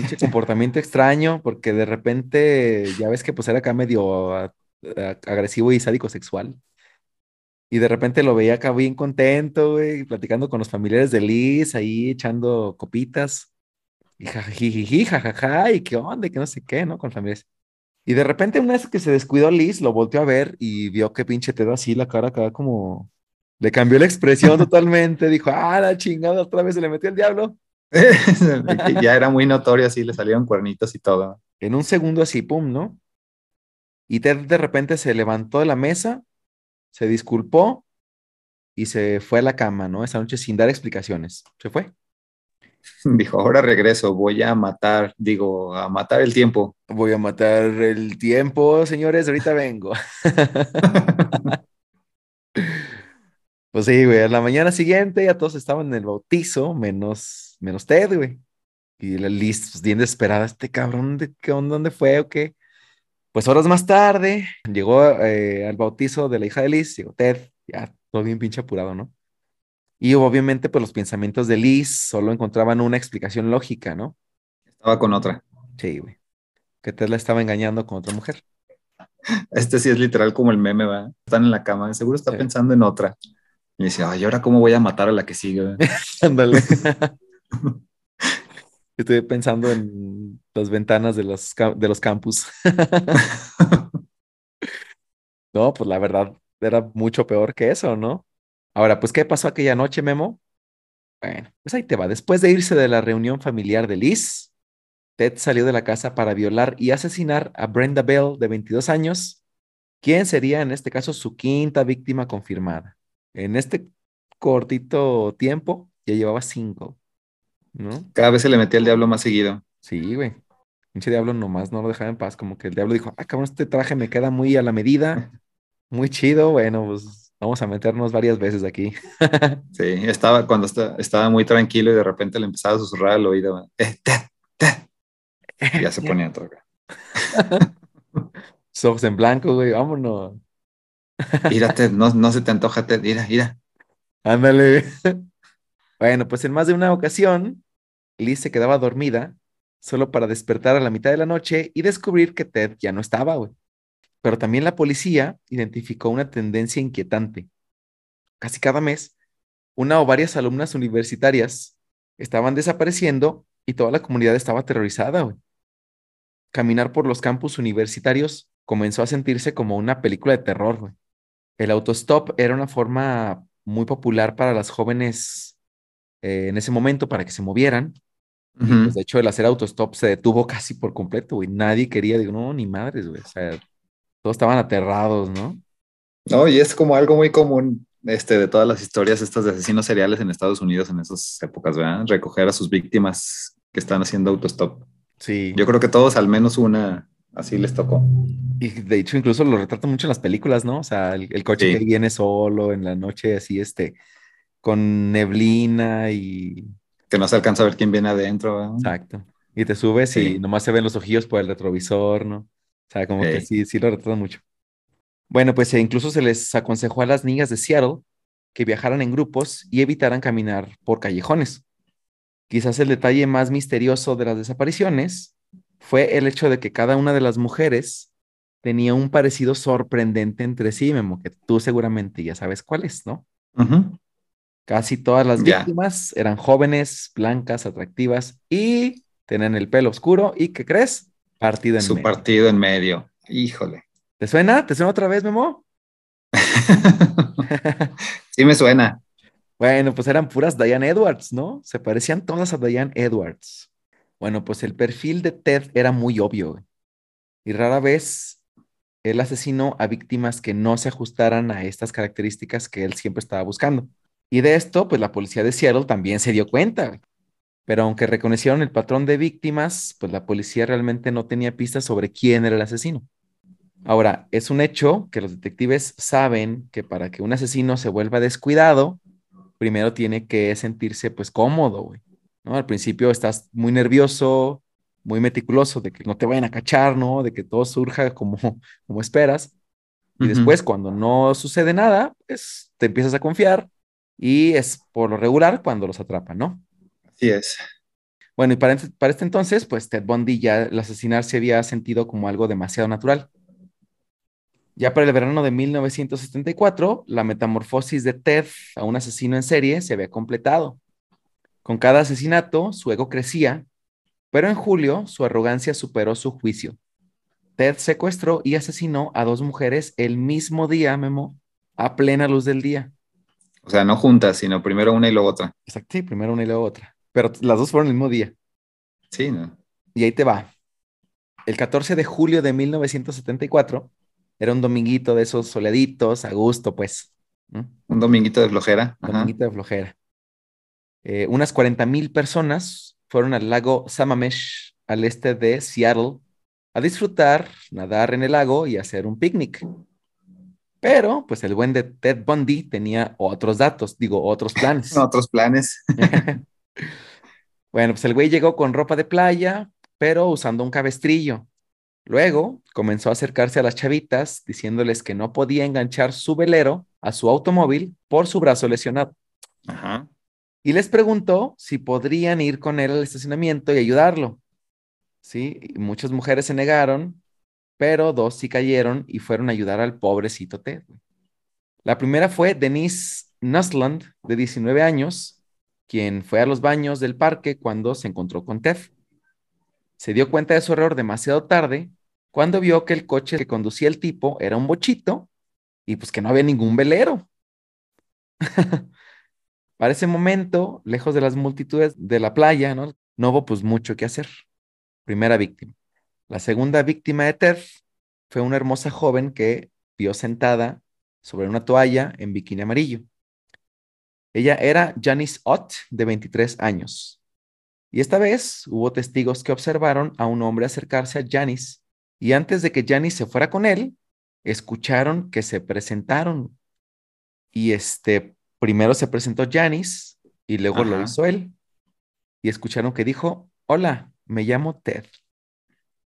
mucho comportamiento extraño, porque de repente ya ves que pues era acá medio agresivo y sádico sexual. Y de repente lo veía acá bien contento, güey, platicando con los familiares de Liz, ahí echando copitas. Y jajajiji, jajaja, y qué onda, y que no sé qué, ¿no? Con familiares. Y de repente, una vez que se descuidó Liz, lo volteó a ver y vio que pinche te da así la cara acá como. Le cambió la expresión *laughs* totalmente. Dijo, ah, la chingada, otra vez se le metió el diablo. *laughs* ya era muy notorio así, le salieron cuernitos y todo. En un segundo así, pum, ¿no? Y Ted de repente se levantó de la mesa se disculpó y se fue a la cama, ¿no? Esa noche sin dar explicaciones. Se fue. *laughs* Dijo, ahora regreso, voy a matar, digo, a matar el tiempo. Voy a matar el tiempo, señores, ahorita vengo. *laughs* pues sí, güey, a la mañana siguiente ya todos estaban en el bautizo, menos, menos Ted, güey. Y la lista, pues, bien desesperada, este cabrón, ¿de qué onda? ¿Dónde fue o qué? Pues horas más tarde llegó eh, al bautizo de la hija de Liz, llegó Ted, ya todo bien pinche apurado, ¿no? Y obviamente, pues los pensamientos de Liz solo encontraban una explicación lógica, ¿no? Estaba con otra. Sí, güey. Que Ted la estaba engañando con otra mujer. Este sí es literal como el meme, va. Están en la cama, seguro está pensando en otra. Y dice, ay, ¿ahora cómo voy a matar a la que sigue? *laughs* Ándale. *laughs* Estoy pensando en las ventanas de los, de los campus. *laughs* no, pues la verdad era mucho peor que eso, ¿no? Ahora, pues, ¿qué pasó aquella noche, Memo? Bueno, pues ahí te va. Después de irse de la reunión familiar de Liz, Ted salió de la casa para violar y asesinar a Brenda Bell, de 22 años, quien sería en este caso su quinta víctima confirmada. En este cortito tiempo ya llevaba cinco. ¿No? Cada vez se le metía el diablo más seguido. Sí, güey. Pinche diablo nomás no lo dejaba en paz. Como que el diablo dijo, ah, cabrón, este traje me queda muy a la medida, *laughs* muy chido. Bueno, pues vamos a meternos varias veces aquí. *laughs* sí, estaba cuando estaba muy tranquilo y de repente le empezaba a susurrar al oído. Eh, y ya se *laughs* ponía todo acá. Ojos en blanco, güey, vámonos. Mírate, no, no se te antoja, Ted, mira, mira. Ándale. Bueno, pues en más de una ocasión, Liz se quedaba dormida solo para despertar a la mitad de la noche y descubrir que Ted ya no estaba, güey. Pero también la policía identificó una tendencia inquietante. Casi cada mes, una o varias alumnas universitarias estaban desapareciendo y toda la comunidad estaba aterrorizada. Caminar por los campus universitarios comenzó a sentirse como una película de terror, güey. El autostop era una forma muy popular para las jóvenes eh, en ese momento para que se movieran. Pues, de hecho, el hacer autostop se detuvo casi por completo, güey. Nadie quería, digo, no, ni madres, güey. O sea, todos estaban aterrados, ¿no? No, y es como algo muy común este, de todas las historias estas de asesinos seriales en Estados Unidos en esas épocas, ¿verdad? Recoger a sus víctimas que están haciendo autostop. Sí. Yo creo que todos al menos una así les tocó. Y de hecho incluso lo retratan mucho en las películas, ¿no? O sea, el, coche que viene solo en la noche así, este, con neblina y... Que no se alcanza a ver quién viene adentro. Exacto. Y te subes y nomás se ven los ojillos por el retrovisor, ¿no? sea, como que sí, sí lo retratan mucho. Bueno, pues incluso se les aconsejó a las niñas de Seattle que viajaran en grupos y evitaran caminar por callejones. Quizás el detalle más misterioso de las desapariciones fue el hecho de que cada una de las mujeres tenía un parecido sorprendente entre sí, Memo, que tú seguramente ya sabes cuál es, ¿no? Casi todas las víctimas eran jóvenes, blancas, atractivas y tenían el pelo oscuro y, ¿qué crees? Partido en Su medio. partido en medio. Híjole. ¿Te suena? ¿Te suena otra vez, Memo? *laughs* sí me suena. Bueno, pues eran puras Diane Edwards, ¿no? Se parecían todas a Diane Edwards. Bueno, pues el perfil de Ted era muy obvio y rara vez él asesinó a víctimas que no se ajustaran a estas características que él siempre estaba buscando. Y de esto, pues la policía de Seattle también se dio cuenta. Pero aunque reconocieron el patrón de víctimas, pues la policía realmente no tenía pistas sobre quién era el asesino. Ahora, es un hecho que los detectives saben que para que un asesino se vuelva descuidado, primero tiene que sentirse pues cómodo, güey. ¿no? Al principio estás muy nervioso, muy meticuloso de que no te vayan a cachar, ¿no? De que todo surja como, como esperas. Y después, cuando no sucede nada, pues te empiezas a confiar y es por lo regular cuando los atrapan, ¿no? Así es. Bueno, y para, para este entonces, pues Ted Bundy ya el asesinar se había sentido como algo demasiado natural. Ya para el verano de 1974, la metamorfosis de Ted a un asesino en serie se había completado. Con cada asesinato, su ego crecía, pero en julio su arrogancia superó su juicio. Ted secuestró y asesinó a dos mujeres el mismo día, Memo, a plena luz del día. O sea, no juntas, sino primero una y luego otra. Exacto, sí, primero una y luego otra. Pero las dos fueron el mismo día. Sí, ¿no? Y ahí te va. El 14 de julio de 1974, era un dominguito de esos soleaditos, a gusto, pues. Un dominguito de flojera. Un dominguito de flojera. Eh, unas 40 mil personas fueron al lago Samamesh, al este de Seattle, a disfrutar, nadar en el lago y hacer un picnic. Pero, pues el buen de Ted Bundy tenía otros datos, digo, otros planes. *laughs* otros planes. *laughs* bueno, pues el güey llegó con ropa de playa, pero usando un cabestrillo. Luego comenzó a acercarse a las chavitas diciéndoles que no podía enganchar su velero a su automóvil por su brazo lesionado. Ajá. Y les preguntó si podrían ir con él al estacionamiento y ayudarlo. Sí, y muchas mujeres se negaron, pero dos sí cayeron y fueron a ayudar al pobrecito Ted. La primera fue Denise Nusland, de 19 años, quien fue a los baños del parque cuando se encontró con Ted se dio cuenta de su error demasiado tarde cuando vio que el coche que conducía el tipo era un bochito y pues que no había ningún velero. *laughs* Para ese momento, lejos de las multitudes de la playa, ¿no? no hubo pues mucho que hacer. Primera víctima. La segunda víctima de Ted fue una hermosa joven que vio sentada sobre una toalla en bikini amarillo. Ella era Janice Ott, de 23 años. Y esta vez hubo testigos que observaron a un hombre acercarse a Janice y antes de que Janice se fuera con él, escucharon que se presentaron. Y este, primero se presentó Janice y luego lo hizo él. Y escucharon que dijo, hola, me llamo Ted.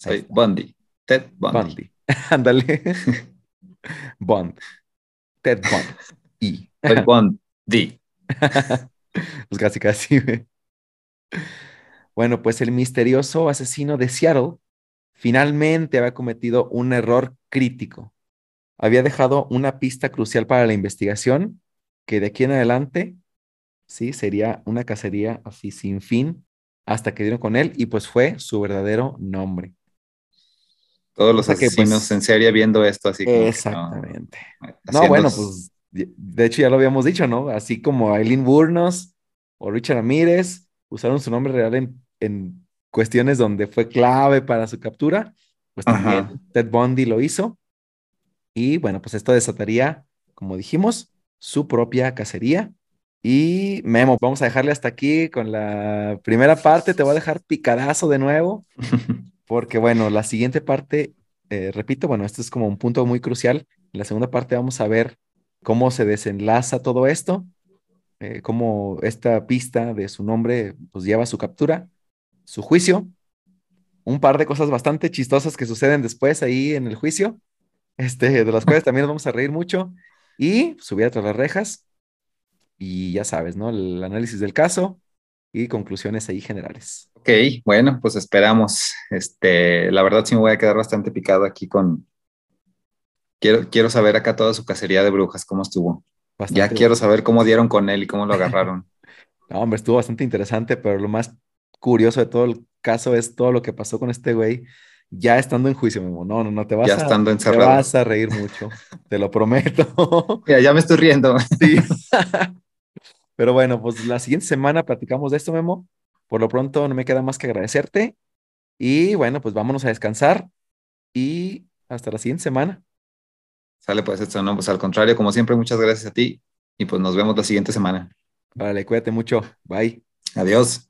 Soy Bundy. Ted Bundy. *laughs* Ándale. *laughs* Bond. Ted Bond. Y. Soy Bundy. *laughs* pues casi, casi. Bueno, pues el misterioso asesino de Seattle finalmente había cometido un error crítico. Había dejado una pista crucial para la investigación que de aquí en adelante, sí, sería una cacería así sin fin hasta que dieron con él y pues fue su verdadero nombre. Todos los asesinos pues, en serie viendo esto así. Como exactamente. no, bueno, pues de hecho ya lo habíamos dicho, ¿no? Así como Aileen Burnos o Richard Ramírez usaron su nombre real en en cuestiones donde fue clave para su captura, pues también Ted Bundy lo hizo. Y bueno, pues esto desataría, como dijimos, su propia cacería. Y Memo, vamos a dejarle hasta aquí con la primera parte. Te voy a dejar picadazo de nuevo, *laughs* porque bueno, la siguiente parte, eh, repito, bueno, esto es como un punto muy crucial. En la segunda parte vamos a ver cómo se desenlaza todo esto, eh, cómo esta pista de su nombre pues lleva a su captura su juicio un par de cosas bastante chistosas que suceden después ahí en el juicio, este, de las cuales también nos vamos a reír mucho, y subir tras las rejas, y ya sabes, ¿no? El análisis del caso y conclusiones ahí generales. Ok, bueno, pues esperamos. Este, la verdad sí me voy a quedar bastante picado aquí con... Quiero, quiero saber acá toda su cacería de brujas, cómo estuvo. ya quiero saber cómo dieron con él y cómo lo agarraron. *laughs* no, hombre, estuvo bastante interesante, pero lo más curioso de todo el caso es todo lo que pasó con este güey ya estando en juicio, Memo. No, no, no, te vas, ya a, estando encerrado. Te vas a reír mucho, te lo prometo. *laughs* Mira, ya me estoy riendo. Sí. *laughs* Pero bueno, pues la siguiente semana platicamos de esto, Memo. Por lo pronto no me queda más que agradecerte. Y bueno, pues vámonos a descansar y hasta la siguiente semana. Sale pues esto, no, pues al contrario, como siempre, muchas gracias a ti y pues nos vemos la siguiente semana. Vale, cuídate mucho. Bye. Adiós.